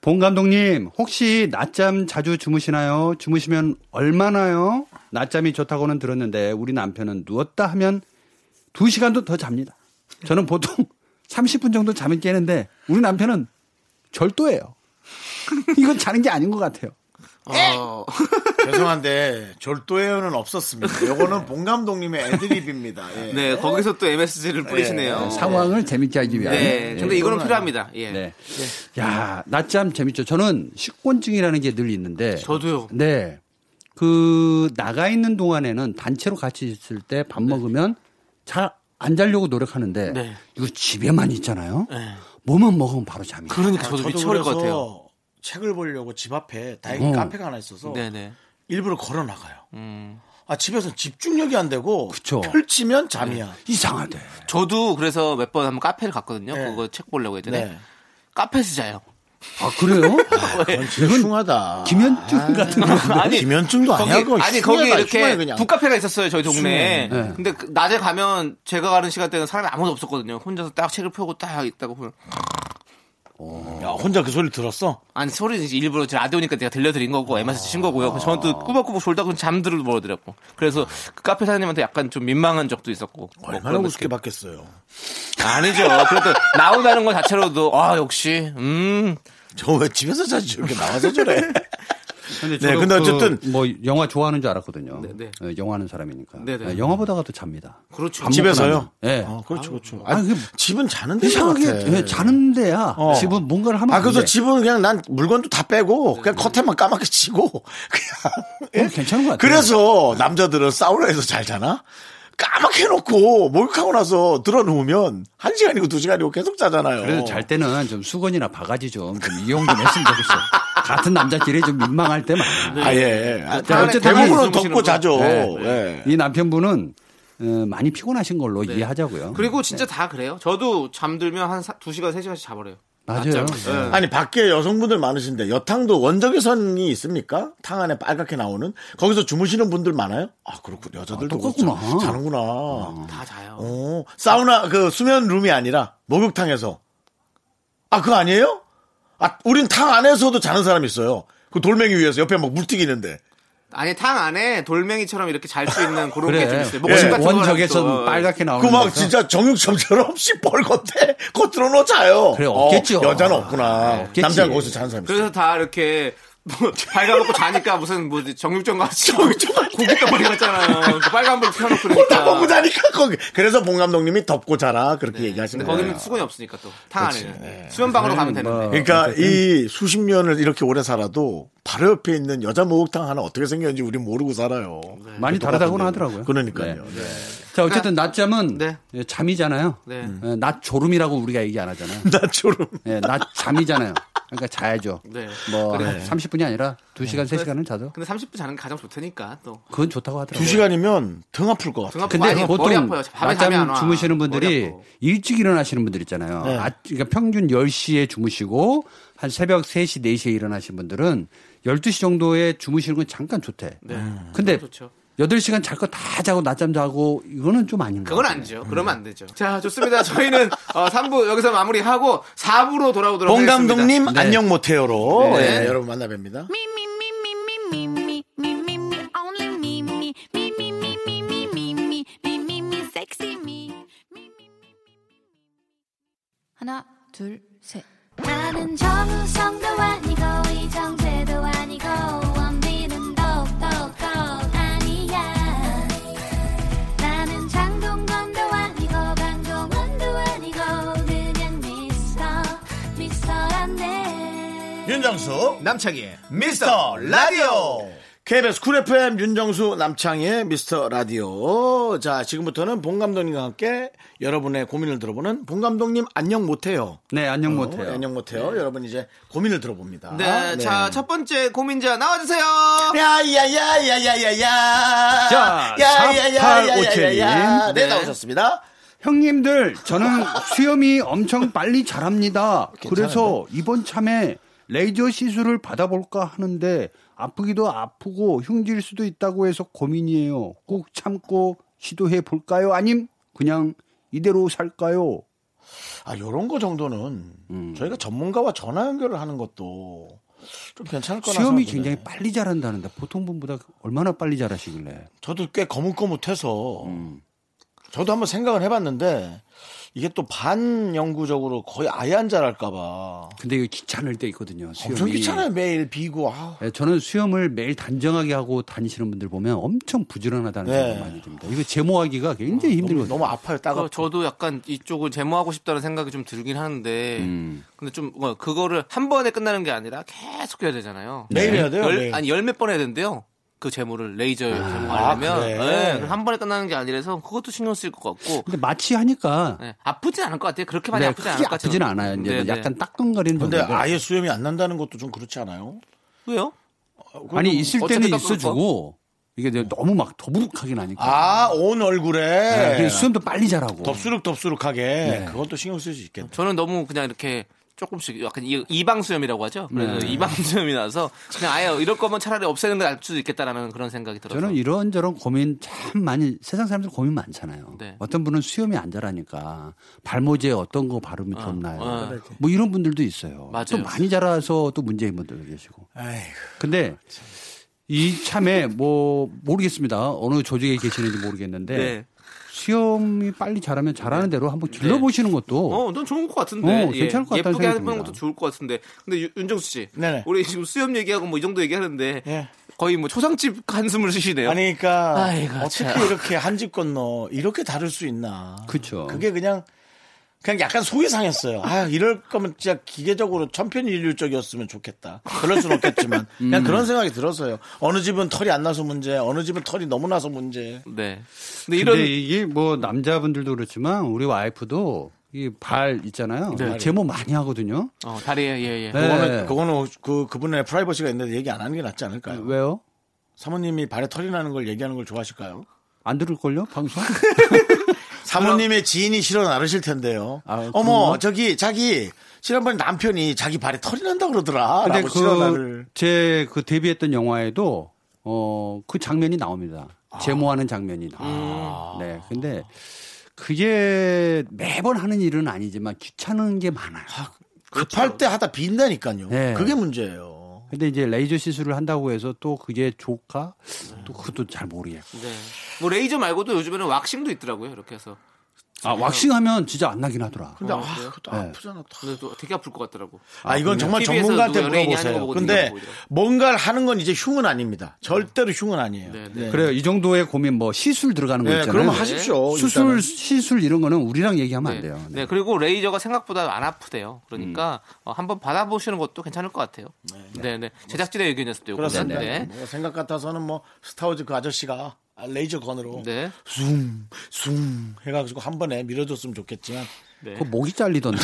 봉 감독님 혹시 낮잠 자주 주무시나요? 주무시면 얼마나요? 낮잠이 좋다고는 들었는데 우리 남편은 누웠다 하면 2시간도 더 잡니다. 저는 보통 30분 정도 잠을 깨는데 우리 남편은 절도예요. 이건 자는 게 아닌 것 같아요. 어, 죄송한데 졸도에어는 없었습니다. 요거는 봉 감독님의 애드립입니다. 예. 네, 거기서 또 MSG를 뿌리시네요. 상황을 재밌게 하기 위한. 네, 근데 이거는 이거는 필요합니다. 예. 네. 야, 낮잠 재밌죠. 저는 식곤증이라는 게 늘 있는데. 저도요. 네. 그 나가 있는 동안에는 단체로 같이 있을 때 밥 먹으면 잘 안 자려고 노력하는데 네. 이거 집에만 있잖아요. 네. 뭐만 먹으면 바로 잠이. 그러니까 저도 저도 미쳐버릴 것 같아요. 책을 보려고 집 앞에 다행히 어. 카페가 하나 있어서 네네. 일부러 걸어 나가요. 음. 아 집에서 집중력이 안 되고 그쵸. 펼치면 잠이야. 이상하대. 저도 그래서 몇 번 한번 카페를 갔거든요. 네. 그거 책 보려고 했더니 네. 카페에서 자요. 아 그래요? 그건 진짜 흉하다. 김현중 같은 거. 아니, 김현중도 아니야. 거기, 그거 아니 거기 흉해, 이렇게 그냥. 북카페가 있었어요 저희 동네에. 네. 근데 그 낮에 가면 제가 가는 시간대는 사람이 아무도 없었거든요. 혼자서 딱 책을 펴고 딱 있다고 보면 야, 혼자 그 소리 들었어? 아니 소리 일부러 제 라디오니까 내가 들려드린 거고 MSG 친 거고요. 그래서 저는 또 꾸벅꾸벅 졸다 그냥 잠들어 버리더라고. 그래서 그 카페 사장님한테 약간 좀 민망한 적도 있었고. 뭐 얼마나 그런 우습게 느낌. 받겠어요. 아니죠. 그래도 나온다는 것 자체로도 아 역시 음 저 왜 집에서 자지 저렇게 나와서 저래? 근데, 네, 저도 근데 그 어쨌든 뭐 영화 좋아하는 줄 알았거든요. 네, 네. 어, 영화하는 사람이니까. 네, 네. 네, 영화 보다가도 잡니다. 그렇죠. 집에서요? 네. 어, 그렇죠, 그렇죠. 아, 아, 그게 집은 자는 데 이상하게 같아. 예, 자는 데야. 어. 집은 뭔가를 하면 아, 안 그래서 돼. 집은 그냥 난 물건도 다 빼고 그냥 커튼만 까맣게 치고 그냥 그건 괜찮은 것 같아요. 그래서 남자들은 사우나에서 잘 자나? 까맣게 해놓고 목욕하고 나서 들어 누우면 한 시간이고 두 시간이고 계속 자잖아요. 그래도 잘 때는 좀 수건이나 바가지 좀, 좀 이용 좀 했으면 좋겠어. 같은 남자끼리 좀 민망할 때 많아. 아, 예. 아, 자, 어쨌든 대부분은 이- 덮고 자죠. 네. 예. 이 남편분은 어, 많이 피곤하신 걸로 네. 이해하자고요. 그리고 진짜 다 그래요. 저도 잠들면 한 사, 2시간, 3시간씩 자버려요. 맞아요. 예. 아니 밖에 여성분들 많으신데 여탕도 원적외선이 있습니까? 탕 안에 빨갛게 나오는 거기서 주무시는 분들 많아요? 아 그렇군 여자들도 아, 똑같구나. 자는구나. 다 자요. 어, 사우나 그 수면 룸이 아니라 목욕탕에서 아 그거 아니에요? 아 우린 탕 안에서도 자는 사람이 있어요. 그 돌멩이 위에서 옆에 막 물튀기는데 아니 탕 안에 돌멩이처럼 이렇게 잘 수 있는 그런 게좀 그래. 있어요. 목욕 예. 원적에서. 빨갛게 나오는 그 막. 진짜 정육점처럼 시뻘겋대 그거 들어놓 자요. 그래, 없겠죠. 어, 여자는 없구나. 없겠지. 남자는 거기서 자는 사람이 있어요. 그래서 다 이렇게 뭐 발가벗고 자니까 무슨 뭐 정육점 같이 고기 덩어리 같잖아요. 그 빨간불 켜놓고 그러니까. 먹고 자니까 거기. 그래서 봉 감독님이 덮고 자라 그렇게 근데 얘기하시는 거예요. 거기는 수건이 없으니까 또 탕 안에는 수면방으로 가면 뭐 되는데. 그러니까 이 수십 년을 이렇게 오래 살아도 바로 옆에 있는 여자 목욕탕 하나 어떻게 생겼는지 우린 모르고 살아요. 많이 다르다고는 하더라고요. 그러니까요. 네. 네. 자, 어쨌든 낮잠은 네. 예, 잠이잖아요. 네. 예, 낮 졸음이라고 우리가 얘기 안 하잖아요. 나처럼. 예, 낮 잠이잖아요. 그러니까 자야죠. 네. 뭐 그래. 30분이 아니라 2시간, 3시간은 자도 근데 30분 자는 게 가장 좋다니까 또. 그건 좋다고 하더라고요. 두 시간이면 등 아플 것 같아. 등 아프고 근데 많이 보통 머리 아파요. 밤에 잠이 안 낮잠 와. 주무시는 분들이. 일찍 일어나시는 분들 있잖아요. 네. 아, 그러니까 평균 10시에 주무시고 한 새벽 3시, 4시에 일어나신 분들은 12시 정도에 주무시는 건 잠깐 좋대. 네. 근데 좋죠. 여덟 시간 잘 거 다 자고 낮잠 자고 이거는 좀 아닌가. 그건 아니죠. 그러면 안 되죠. 자, 좋습니다. 저희는 어, 3부 여기서 마무리하고 4부로 돌아오도록 봉 하겠습니다. 감독님 안녕 모태요로 네. 네, 여러분 만나 뵙니다. 하나, 둘, 셋. 나는 정우성도 아니고 이정재도 아니고 윤정수 남창희의 미스터 라디오 KBS 쿨 FM 윤정수 남창희의 미스터 라디오 자 지금부터는 봉 감독님과 함께 여러분의 고민을 들어보는 봉 감독님 안녕 못해요 네, 안녕 어, 못해요. 안녕 못해요 여러분 이제 고민을 들어봅니다 네, 자, 첫 번째 고민자 나와주세요. 야야야야야야야 자, 야야야야야야 네 네. 나오셨습니다 형님들, 저는 수염이 엄청 빨리 자랍니다. 괜찮은데? 그래서 이번 참에 레이저 시술을 받아볼까 하는데 아프기도 아프고 흉질 수도 있다고 해서 고민이에요. 꼭 참고 시도해 볼까요? 아님 그냥 이대로 살까요? 아 요런 거 정도는 저희가 전문가와 전화 연결을 하는 것도 좀 괜찮을 수염이 생각이 굉장히. 빨리 자란다는데 보통 분보다 얼마나 빨리 자라시길래? 저도 꽤 거뭇거뭇해서 음. 저도 한번 생각을 해봤는데 이게 또 반영구적으로 거의 아예 안 자랄까봐 근데 이거 귀찮을 때 있거든요. 수염이. 엄청 귀찮아요 매일 비고 아. 예, 저는 수염을 매일 단정하게 하고 다니시는 분들 보면 엄청 부지런하다는 네. 생각이 많이 듭니다. 이거 제모하기가 굉장히 너무, 힘들거든요. 너무 아파요 따가 그 저도 약간 이쪽을 제모하고 싶다는 생각이 좀 들긴 하는데, 음. 근데 좀, 뭐, 그거를 한 번에 끝나는 게 아니라 계속 해야 되잖아요. 매일 해야 돼요 열, 매일. 아니, 열 몇 번 해야 된대요. 그 제모를, 레이저 아, 제모하려면. 그래? 네, 한 번에 끝나는 게 아니라서 그것도 신경 쓸 것 같고, 근데 마취 하니까 네, 아프진 않을 것 같아요. 그렇게 많이 네, 아프진 않을 것 같아요. 아프진 않아요. 이제 네, 네. 약간 따끔거리는 근데 정도인데. 아예 수염이 안 난다는 것도 좀 그렇지 않아요? 왜요? 아니 있을 때는 있어주고 이게 너무 막 더부룩하게 나니까. 아 온 얼굴에 네, 수염도 빨리 자라고. 덥수룩 덥수룩하게 네. 그것도 신경 쓸 수 있겠네 저는 너무 그냥 이렇게 조금씩 약간 이- 이방수염이라고 하죠. 그래서 네. 이방수염이 나서 그냥 아예 이럴 거면 차라리 없애는 게 나을 수도 있겠다라는 그런 생각이 들어서. 저는 이런저런 고민 참 많이 세상 사람들 고민 많잖아요. 네. 어떤 분은 수염이 안 자라니까 발모제에 어떤 거 바르면 좋나요? 어. 뭐 이런 분들도 있어요. 맞아요. 또 많이 자라서 또 문제인 분들도 계시고. 아이고 근데 이 참에 뭐 모르겠습니다. 어느 조직에 계시는지 모르겠는데 네. 시험이 빨리 잘하면 잘하는 대로 한번 길러보시는 것도 어, 넌 좋은 것 같은데. 어, 괜찮을 것 같다는 예쁘게 하는 것도 좋을 것 같은데. 근데 유- 윤정수 씨, 네네. 우리 지금 수염 얘기하고 뭐 이 정도 얘기하는데 예. 거의 뭐 초상집 한숨을 쉬시네요. 아니 그러니까 아이고, 어떻게 참. 이렇게 한 집 건너 이렇게 다를 수 있나? 그쵸. 그게 그냥 그냥 약간 속이 상했어요. 아 이럴 거면 진짜 기계적으로 천편일률적이었으면 좋겠다. 그럴 수는 없겠지만 그냥 그런 생각이 들어서요. 어느 집은 털이 안 나서 문제, 어느 집은 털이 너무 나서 문제. 네. 근데 근데 이런 이게 뭐 남자분들도 그렇지만 우리 와이프도 이 발 있잖아요. 네. 제모 많이 하거든요. 어, 다리에 예 예. 네. 그거는 그거는 그 그분의 프라이버시가 있는데 얘기 안 하는 게 낫지 않을까요? 왜요? 사모님이 발에 털이 나는 걸 얘기하는 걸 좋아하실까요? 안 들을걸요? 방송? 사모님의 지인이 싫어 나르실 텐데요. 아, 어머, 그런가? 저기 자기 지난번에 남편이 자기 발에 털이 난다 그러더라. 근데 그. 제 그 데뷔했던 영화에도 어, 그 장면이 나옵니다. 아. 제모하는 장면이 나와요. 네. 근데 그게 매번 하는 일은 아니지만 귀찮은 게 많아요. 급할 때 하다 빈다니까요. 네. 그게 문제예요. 근데 이제 레이저 시술을 한다고 해서 또 그게 좋을까? 또 그것도 잘 모르겠고. 네. 뭐 레이저 말고도 요즘에는 왁싱도 있더라고요. 이렇게 해서. 아, 왁싱하면 진짜 안 나긴 하더라. 근데 어, 아? 그것도 네. 아프잖아. 또. 근데 또 되게 아플 것 같더라고. 아, 이건 정말 TV에서 전문가한테 누가 연예인이 하는 물어보세요. 거 보고 근데 되게 보이더라고요. 뭔가를 하는 건 이제 흉은 아닙니다. 절대로 흉은 아니에요. 네, 네. 그래요. 이 정도의 고민 뭐 시술 들어가는 거 네, 있잖아요. 그러면 하십시오. 수술, 일단은. 시술 이런 거는 우리랑 얘기하면 네. 안 돼요. 네. 그리고 레이저가 생각보다 안 아프대요. 그러니까 어, 한번 받아보시는 것도 괜찮을 것 같아요. 네, 네. 제작진의 의견이었습니다. 요거는. 그렇습니다. 네. 뭐 생각 같아서는 뭐 스타워즈 그 아저씨가 레이저 건으로 네. 숭, 숭 해가지고 한 번에 밀어줬으면 좋겠지만 네. 그 목이 잘리던데.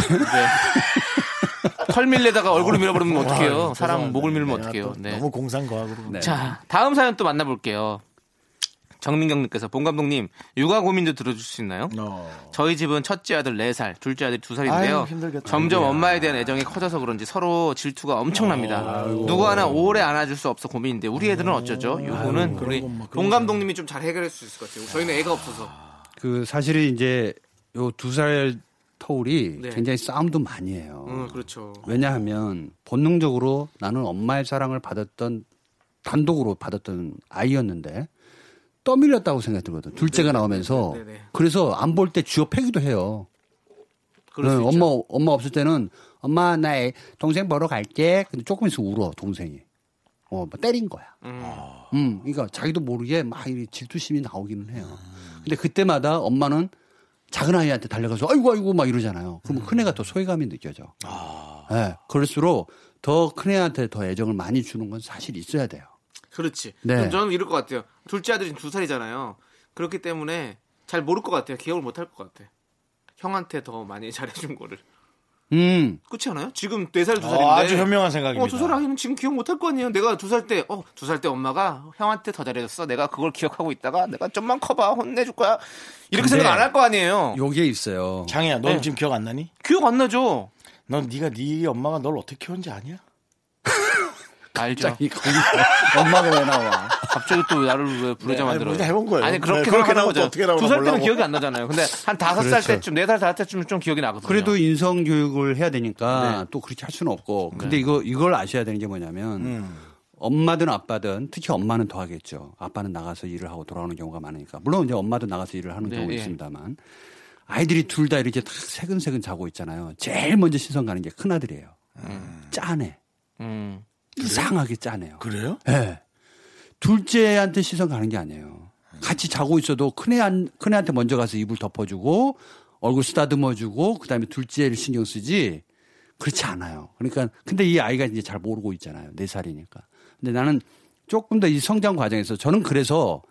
털 밀려다가 얼굴을 밀어버리면 어떡해요. 와, 사람 죄송합니다. 목을 밀면 어떡해요. 또 네. 너무 공상 과학으로. 네. 자, 다음 사연 또 만나볼게요. 정민경님께서 본 감독님 육아 고민도 들어줄 수 있나요? 어. 저희 집은 첫째 아들 4살, 둘째 아들 2살인데요. 아유, 힘들겠다. 점점. 엄마에 대한 애정이 커져서 그런지 서로 질투가 엄청납니다. 누구 하나 오래 안아줄 수 없어 고민인데 우리 애들은 어쩌죠? 요거는 우리 본 감독님이 좀 잘 해결할 수 있을 것 같아요. 저희는 애가 없어서. 그 사실은 이제 요 두 살 터울이 네. 굉장히 싸움도 많이 해요. 음, 그렇죠. 왜냐하면 본능적으로 나는 엄마의 사랑을 받았던 단독으로 받았던 아이였는데 떠밀렸다고 생각이 들거든. 둘째가 나오면서 네, 네. 그래서 안 볼 때 쥐어 패기도 해요. 네. 엄마 엄마 없을 때는 엄마 나 애- 동생 보러 갈게. 근데 조금 있으면 울어 동생이. 어, 뭐 때린 거야. 음. 음, 그러니까 자기도 모르게 막이 질투심이 나오기는 해요. 근데 그때마다 엄마는 작은 아이한테 달려가서 아이고 아이고 막 이러잖아요. 그러면 큰 애가 더 소외감이 느껴져. 네, 그럴수록 더 큰 애한테 더 애정을 많이 주는 건 사실 있어야 돼요. 그렇지. 네. 저는 이럴 것 같아요. 둘째 아들이 두 살이잖아요. 그렇기 때문에 잘 모를 것 같아요. 기억을 못 할 것 같아. 형한테 더 많이 잘해준 거를. 음, 그렇지 않아요? 지금 네살두 살인데. 어, 아주 현명한 생각입니다. 어, 두 살 아이는 지금 기억 못 할 거 아니에요. 내가 두 살 때, 어, 두 살 때 엄마가 형한테 더 잘해줬어. 내가 그걸 기억하고 있다가 내가 좀만 커봐. 혼내줄 거야. 이렇게 근데 생각 안 할 거 아니에요. 요게 있어요. 장이야, 넌 네. 지금 기억 안 나니? 기억 안 나죠? 넌 네가 네 엄마가 널 어떻게 키웠는지 아냐? 알죠. 엄마가 왜 나와? 갑자기 또 나를 왜 부르자 네, 만들어. 먼저 해본 거예요. 아니, 그렇게 네, 그렇게 거죠. 어떻게 나오나 두살 때는. 기억이 안 나잖아요. 근데 한 다섯 살 그렇죠. 때쯤, 네 살, 다섯 살쯤은 좀 기억이 나거든요. 그래도 인성 교육을 해야 되니까 네. 또 그렇게 할 수는 없고. 근데 이거 이걸 아셔야 되는 게 뭐냐면 음. 엄마든 아빠든 특히 엄마는 더 하겠죠. 아빠는 나가서 일을 하고 돌아오는 경우가 많으니까. 물론 이제 엄마도 나가서 일을 하는 네, 경우가 예. 있습니다만 아이들이 둘 다 이렇게 다 새근새근 자고 있잖아요. 제일 먼저 시선 가는 게 큰 아들이에요. 짠해. 음. 이상하게 짠해요. 그래요? 예. 둘째한테 시선 가는 게 아니에요. 같이 자고 있어도 큰애 한, 큰애한테 먼저 가서 이불 덮어주고 얼굴 쓰다듬어주고 그다음에 둘째를 신경 쓰지 그렇지 않아요. 그러니까 근데 이 아이가 이제 잘 모르고 있잖아요. 네 살이니까. 근데 나는 조금 더 이 성장 과정에서 저는 그래서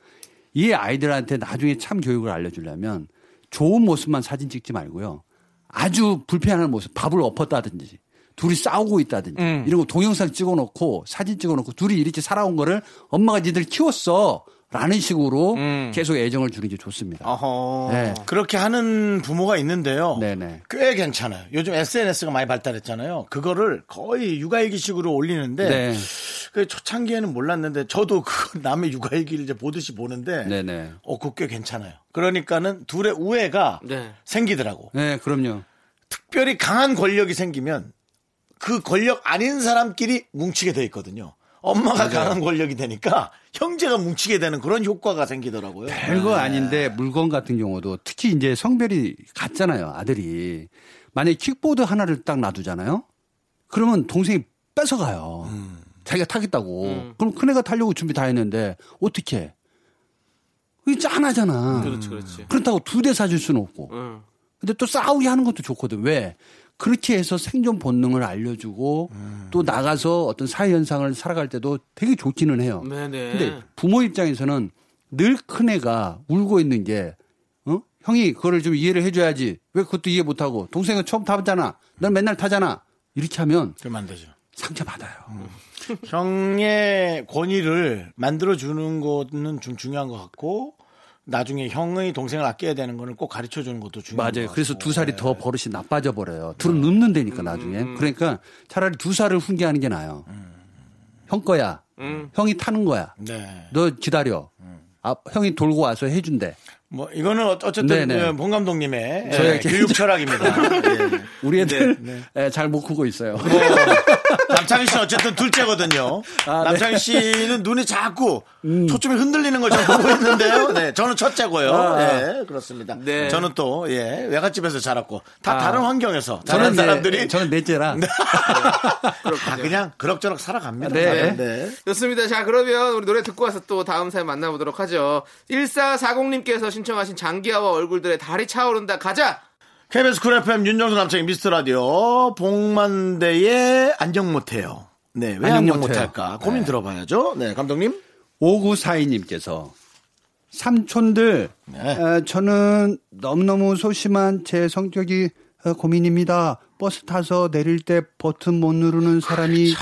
이 아이들한테 나중에 참 교육을 알려주려면 좋은 모습만 사진 찍지 말고요. 아주 불편한 모습, 밥을 엎었다든지 둘이 싸우고 있다든지 음. 이런 거 동영상 찍어놓고 사진 찍어놓고 둘이 이렇게 살아온 거를 엄마가 니들 키웠어. 라는 식으로 음. 계속 애정을 주는 게 좋습니다. 어허. 네. 그렇게 하는 부모가 있는데요. 네네. 꽤 괜찮아요. 요즘 SNS가 많이 발달했잖아요. 그거를 거의 육아일기식으로 올리는데 네. 그 초창기에는 몰랐는데 저도 그 남의 육아일기를 이제 보듯이 보는데 네네. 어, 그거 꽤 괜찮아요. 그러니까는 둘의 우애가 네. 생기더라고. 네, 그럼요. 특별히 강한 권력이 생기면 그 권력 아닌 사람끼리 뭉치게 돼 있거든요. 엄마가 강한 권력이 되니까 형제가 뭉치게 되는 그런 효과가 생기더라고요. 별거 아닌데 물건 같은 경우도 특히 이제 성별이 같잖아요. 아들이. 만약에 킥보드 하나를 딱 놔두잖아요. 그러면 동생이 뺏어가요. 자기가 타겠다고. 그럼 큰애가 타려고 준비 다 했는데 어떻게 해? 그게 짠하잖아. 그렇지, 그렇지. 그렇다고 두 대 사줄 수는 없고. 응. 근데 또 싸우게 하는 것도 좋거든. 왜? 그렇게 해서 생존 본능을 알려주고 또 나가서 어떤 사회 현상을 살아갈 때도 되게 좋기는 해요. 네네. 근데 부모 입장에서는 늘 큰 애가 울고 있는 게 어? 형이 그거를 좀 이해를 해줘야지. 왜 그것도 이해 못하고 동생은 처음 타봤잖아. 넌 맨날 타잖아. 이렇게 하면 그러면 안 되죠. 상처 받아요. 형의 권위를 만들어 주는 거는 좀 중요한 것 같고 나중에 형의 동생을 아껴야 되는 거는 꼭 가르쳐 주는 것도 중요한 맞아요. 것 그래서. 두 살이 더 버릇이 나빠져 버려요. 둘은 눕는다니까 나중에. 그러니까 차라리 두 살을 훈계하는 게 나아요. 형 거야. 형이 타는 거야. 네. 너 기다려. 아, 형이 돌고 와서 해준대. 뭐 이거는 어- 어쨌든 네네. 그봉 감독님의 저의 예, 교육 개인적- 철학입니다. 예. 우리 애들 예, 잘못 크고 있어요. 뭐, 남창희 씨는 어쨌든 둘째거든요. 아, 네. 남창희 씨는 눈이 자꾸 초점이 흔들리는 걸잘 보고 있는데요. 네, 저는 첫째고요. 아. 네, 그렇습니다. 네. 저는 또 예, 외갓집에서 자랐고 다 아. 다른 환경에서 이제- 사람들이 저는 넷째라. 다 그냥 그럭저럭 살아갑니다. 네. 네. 좋습니다. 자, 그러면 우리 노래 듣고 와서 또 다음 사연 만나보도록 하죠. 1440님께서 신청하신 장기하와 얼굴들의 달이 차오른다. 가자! KBS 쿨 FM 윤정수 남창희 미스터 라디오 복만대의 안녕 못해요. 네, 왜 안녕. 못할까? 고민 들어봐야죠. 네, 감독님. 5942님께서 삼촌들, 네. 에, 저는 너무너무 소심한 제 성격이 어, 고민입니다. 버스 타서 내릴 때 버튼 못 누르는 사람이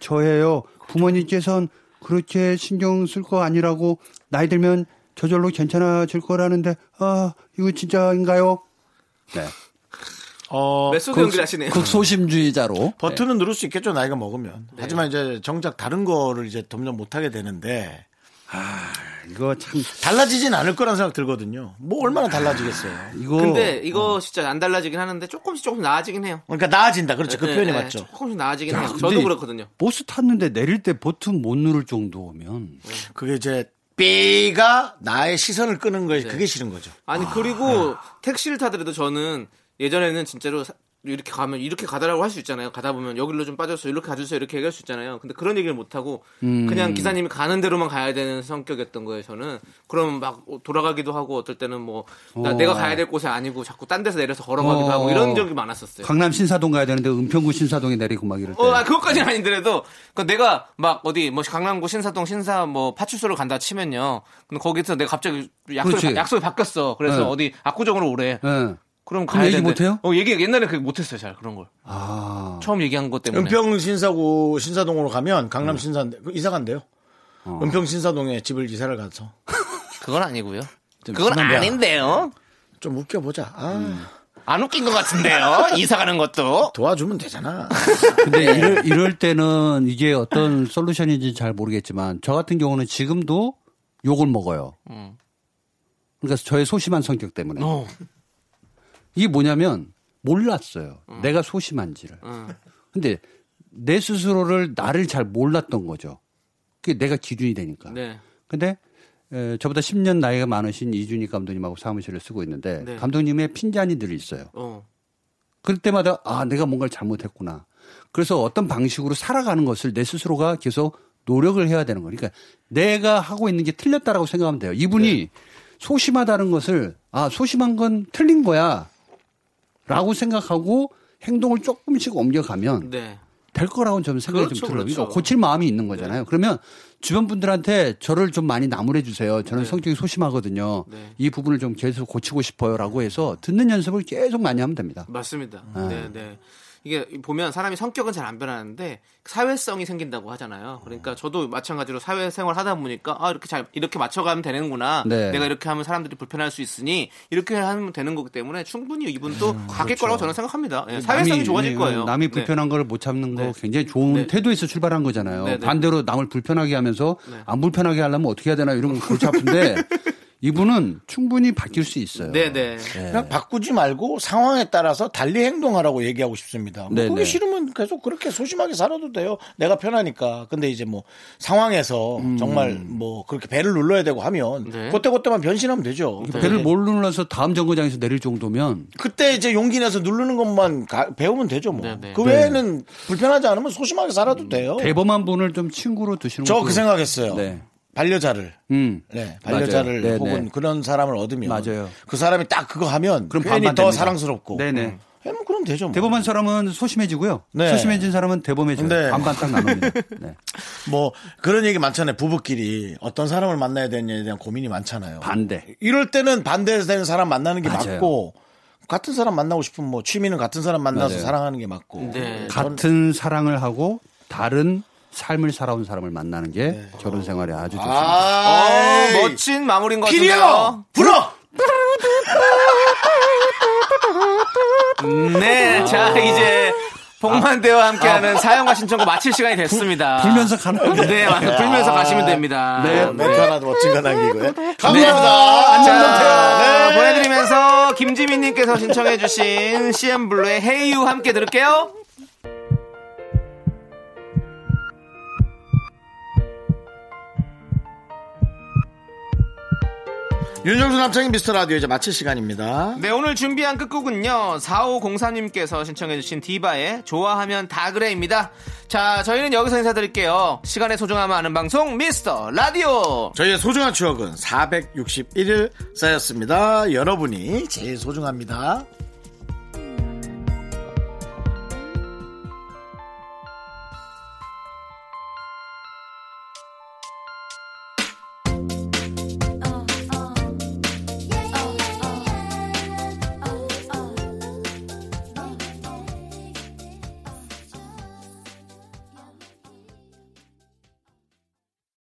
저예요. 부모님께선 그렇게 신경 쓸 거 아니라고 나이 들면 저절로 괜찮아질 거라는데, 아, 이거 진짜인가요? 네. 어, 메소드 연기를 하시네요. 극소심주의자로. 버튼은 누를 수 있겠죠 나이가 먹으면. 하지만 이제 정작 다른 거를 이제 점점 못하게 되는데 이거 참, 달라지진 않을 거란 생각 들거든요. 뭐 얼마나 달라지겠어요. 이거. 근데 이거 진짜 안 달라지긴 하는데 조금씩 조금 나아지긴 해요. 그러니까 나아진다. 그렇죠. 그 네, 표현이 네, 맞죠. 조금씩 나아지긴 야, 해요. 저도 그렇거든요. 버스 탔는데 내릴 때 버튼 못 누를 정도면. 그게 이제 B가 나의 시선을 끄는 거에 그게 싫은 거죠. 아니 그리고 택시를 타더라도 저는 예전에는 진짜로 사- 이렇게 가면 이렇게 가다라고 할 수 있잖아요. 가다 보면 여기로 좀 빠져서 이렇게 가주세요 이렇게 얘기할 수 있잖아요. 근데 그런 얘기를 못 하고 음. 그냥 기사님이 가는 대로만 가야 되는 성격이었던 거예요. 저는 그럼 막 돌아가기도 하고 어떨 때는 뭐 나- 어. 내가 가야 될 곳이 아니고 자꾸 딴 데서 내려서 걸어가기도 어. 하고 이런 적이 많았었어요. 강남 신사동 가야 되는데 은평구 신사동에 내리고 막 이럴 때. 어, 아, 그것까지는 아닌데라도, 그 내가 막 어디, 뭐, 강남구 신사동 신사 뭐, 파출소를 간다 치면요. 근데 거기서 내가 갑자기 약속이. 바- 약속이 바뀌었어. 그래서 네. 어디 압구정으로 오래. 예. 그럼 그럼 가야 얘기 되는데. 못해요? 어, 얘기, 옛날에 그게 못했어요, 잘, 그런 걸. 아. 처음 얘기한 것 때문에. 은평 신사구 신사동으로 가면 강남 음. 신사 이사 간대요. 어. 은평 신사동에 집을 이사를 가서 그건 아니고요. 좀 그건 심한데. 아닌데요. 좀 웃겨보자. 아, 음. 안 웃긴 것 같은데요. 이사 가는 것도. 도와주면 되잖아. 근데 이럴, 이럴 때는 이게 어떤 솔루션인지 잘 모르겠지만 저 같은 경우는 지금도 욕을 먹어요. 음. 그러니까 저의 소심한 성격 때문에. 어. 이게 뭐냐면 몰랐어요. 음. 내가 소심한지를. 어. 근데 내 스스로를 나를 잘 몰랐던 거죠. 그게 내가 기준이 되니까. 네. 근데 에, 저보다 10년 나이가 많으신 이준희 감독님하고 사무실을 쓰고 있는데 네. 감독님의 핀잔이 늘 있어요. 어. 그럴 때마다 아 내가 뭔가를 잘못했구나. 그래서 어떤 방식으로 살아가는 것을 내 스스로가 계속 노력을 해야 되는 거예요. 그러니까 내가 하고 있는 게 틀렸다라고 생각하면 돼요. 이분이 소심하다는 것을 아 소심한 건 틀린 거야 라고 생각하고 행동을 조금씩 옮겨가면 네. 될 거라고 저는 생각이 그렇죠, 좀 들어요. 그렇죠. 고칠 마음이 있는 거잖아요. 그러면 주변 분들한테 저를 좀 많이 나무래 주세요. 저는 네. 성격이 소심하거든요. 네. 이 부분을 좀 계속 고치고 싶어요라고 해서 듣는 연습을 계속 많이 하면 됩니다. 맞습니다. 아. 네, 네. 이게 보면 사람이 성격은 잘 안 변하는데 사회성이 생긴다고 하잖아요. 그러니까 저도 마찬가지로 사회생활 하다 보니까 아 이렇게 잘 이렇게 맞춰가면 되는구나. 네. 내가 이렇게 하면 사람들이 불편할 수 있으니 이렇게 하면 되는 거기 때문에 충분히 이분도 바뀔 그렇죠. 거라고 저는 생각합니다. 예, 사회성이 남이, 좋아질 네, 거예요. 남이 네. 불편한 걸 못 참는 거 네. 굉장히 좋은 네. 태도에서 출발한 거잖아요. 네, 네. 반대로 남을 불편하게 하면서 네. 안 불편하게 하려면 어떻게 해야 되나 이러면 골치 아픈데 이분은 충분히 바뀔 수 있어요. 네네. 그냥 바꾸지 말고 상황에 따라서 달리 행동하라고 얘기하고 싶습니다. 뭐 네네. 그게 싫으면 계속 그렇게 소심하게 살아도 돼요. 내가 편하니까. 근데 이제 뭐 상황에서 음. 정말 뭐 그렇게 배를 눌러야 되고 하면 네. 그때그때만 변신하면 되죠. 배를 못 눌러서 다음 정거장에서 내릴 정도면 그때 이제 용기 내서 누르는 것만 가- 배우면 되죠 뭐. 네네. 그 외에는 불편하지 않으면 소심하게 살아도 돼요. 대범한 분을 좀 친구로 두시는 저 그 생각했어요. 네. 반려자를. 음. 네, 반려자를 맞아요. 네, 혹은 네. 그런 사람을 얻으면 맞아요. 그 사람이 딱 그거 하면 그럼 괜히 반반 더 됩니다. 사랑스럽고. 네네. 음. 예, 뭐 그럼 되죠. 뭐. 대범한 사람은 소심해지고요. 네. 소심해진 사람은 대범해져요. 네. 반반 딱 나눕니다. 네. 뭐 그런 얘기 많잖아요. 부부끼리 어떤 사람을 만나야 되느냐에 대한 고민이 많잖아요. 반대. 이럴 때는 반대되는 사람 만나는 게 맞아요. 맞고 같은 사람 만나고 싶으면 뭐 취미는 같은 사람 만나서 맞아요. 사랑하는 게 맞고. 네. 같은 사랑을 하고 다른 삶을 살아온 사람을 만나는 게 결혼 생활에 아주 좋습니다. 아, 어, 멋진 마무리인 것 같은데요. 불어. 네, 자 이제 복만대와 함께하는 사연과 신청곡 마칠 시간이 됐습니다. 불면서 가는 네, 맞아요. 불면서 가시면 됩니다. 네, 멘트 하나 멋진 거 남기고요. 네. 감사합니다. 자, 안녕 네. 보내드리면서 김지민님께서 신청해주신 CM블루의 헤이유 함께 들을게요. 윤정수 남창희 미스터 라디오 이제 마칠 시간입니다. 네, 오늘 준비한 끝곡은요, 4504님께서 신청해주신 디바의 좋아하면 다 그래입니다. 자, 저희는 여기서 인사드릴게요. 시간의 소중함을 아는 방송, 미스터 라디오! 저희의 소중한 추억은 461일 쌓였습니다. 여러분이 제일 소중합니다.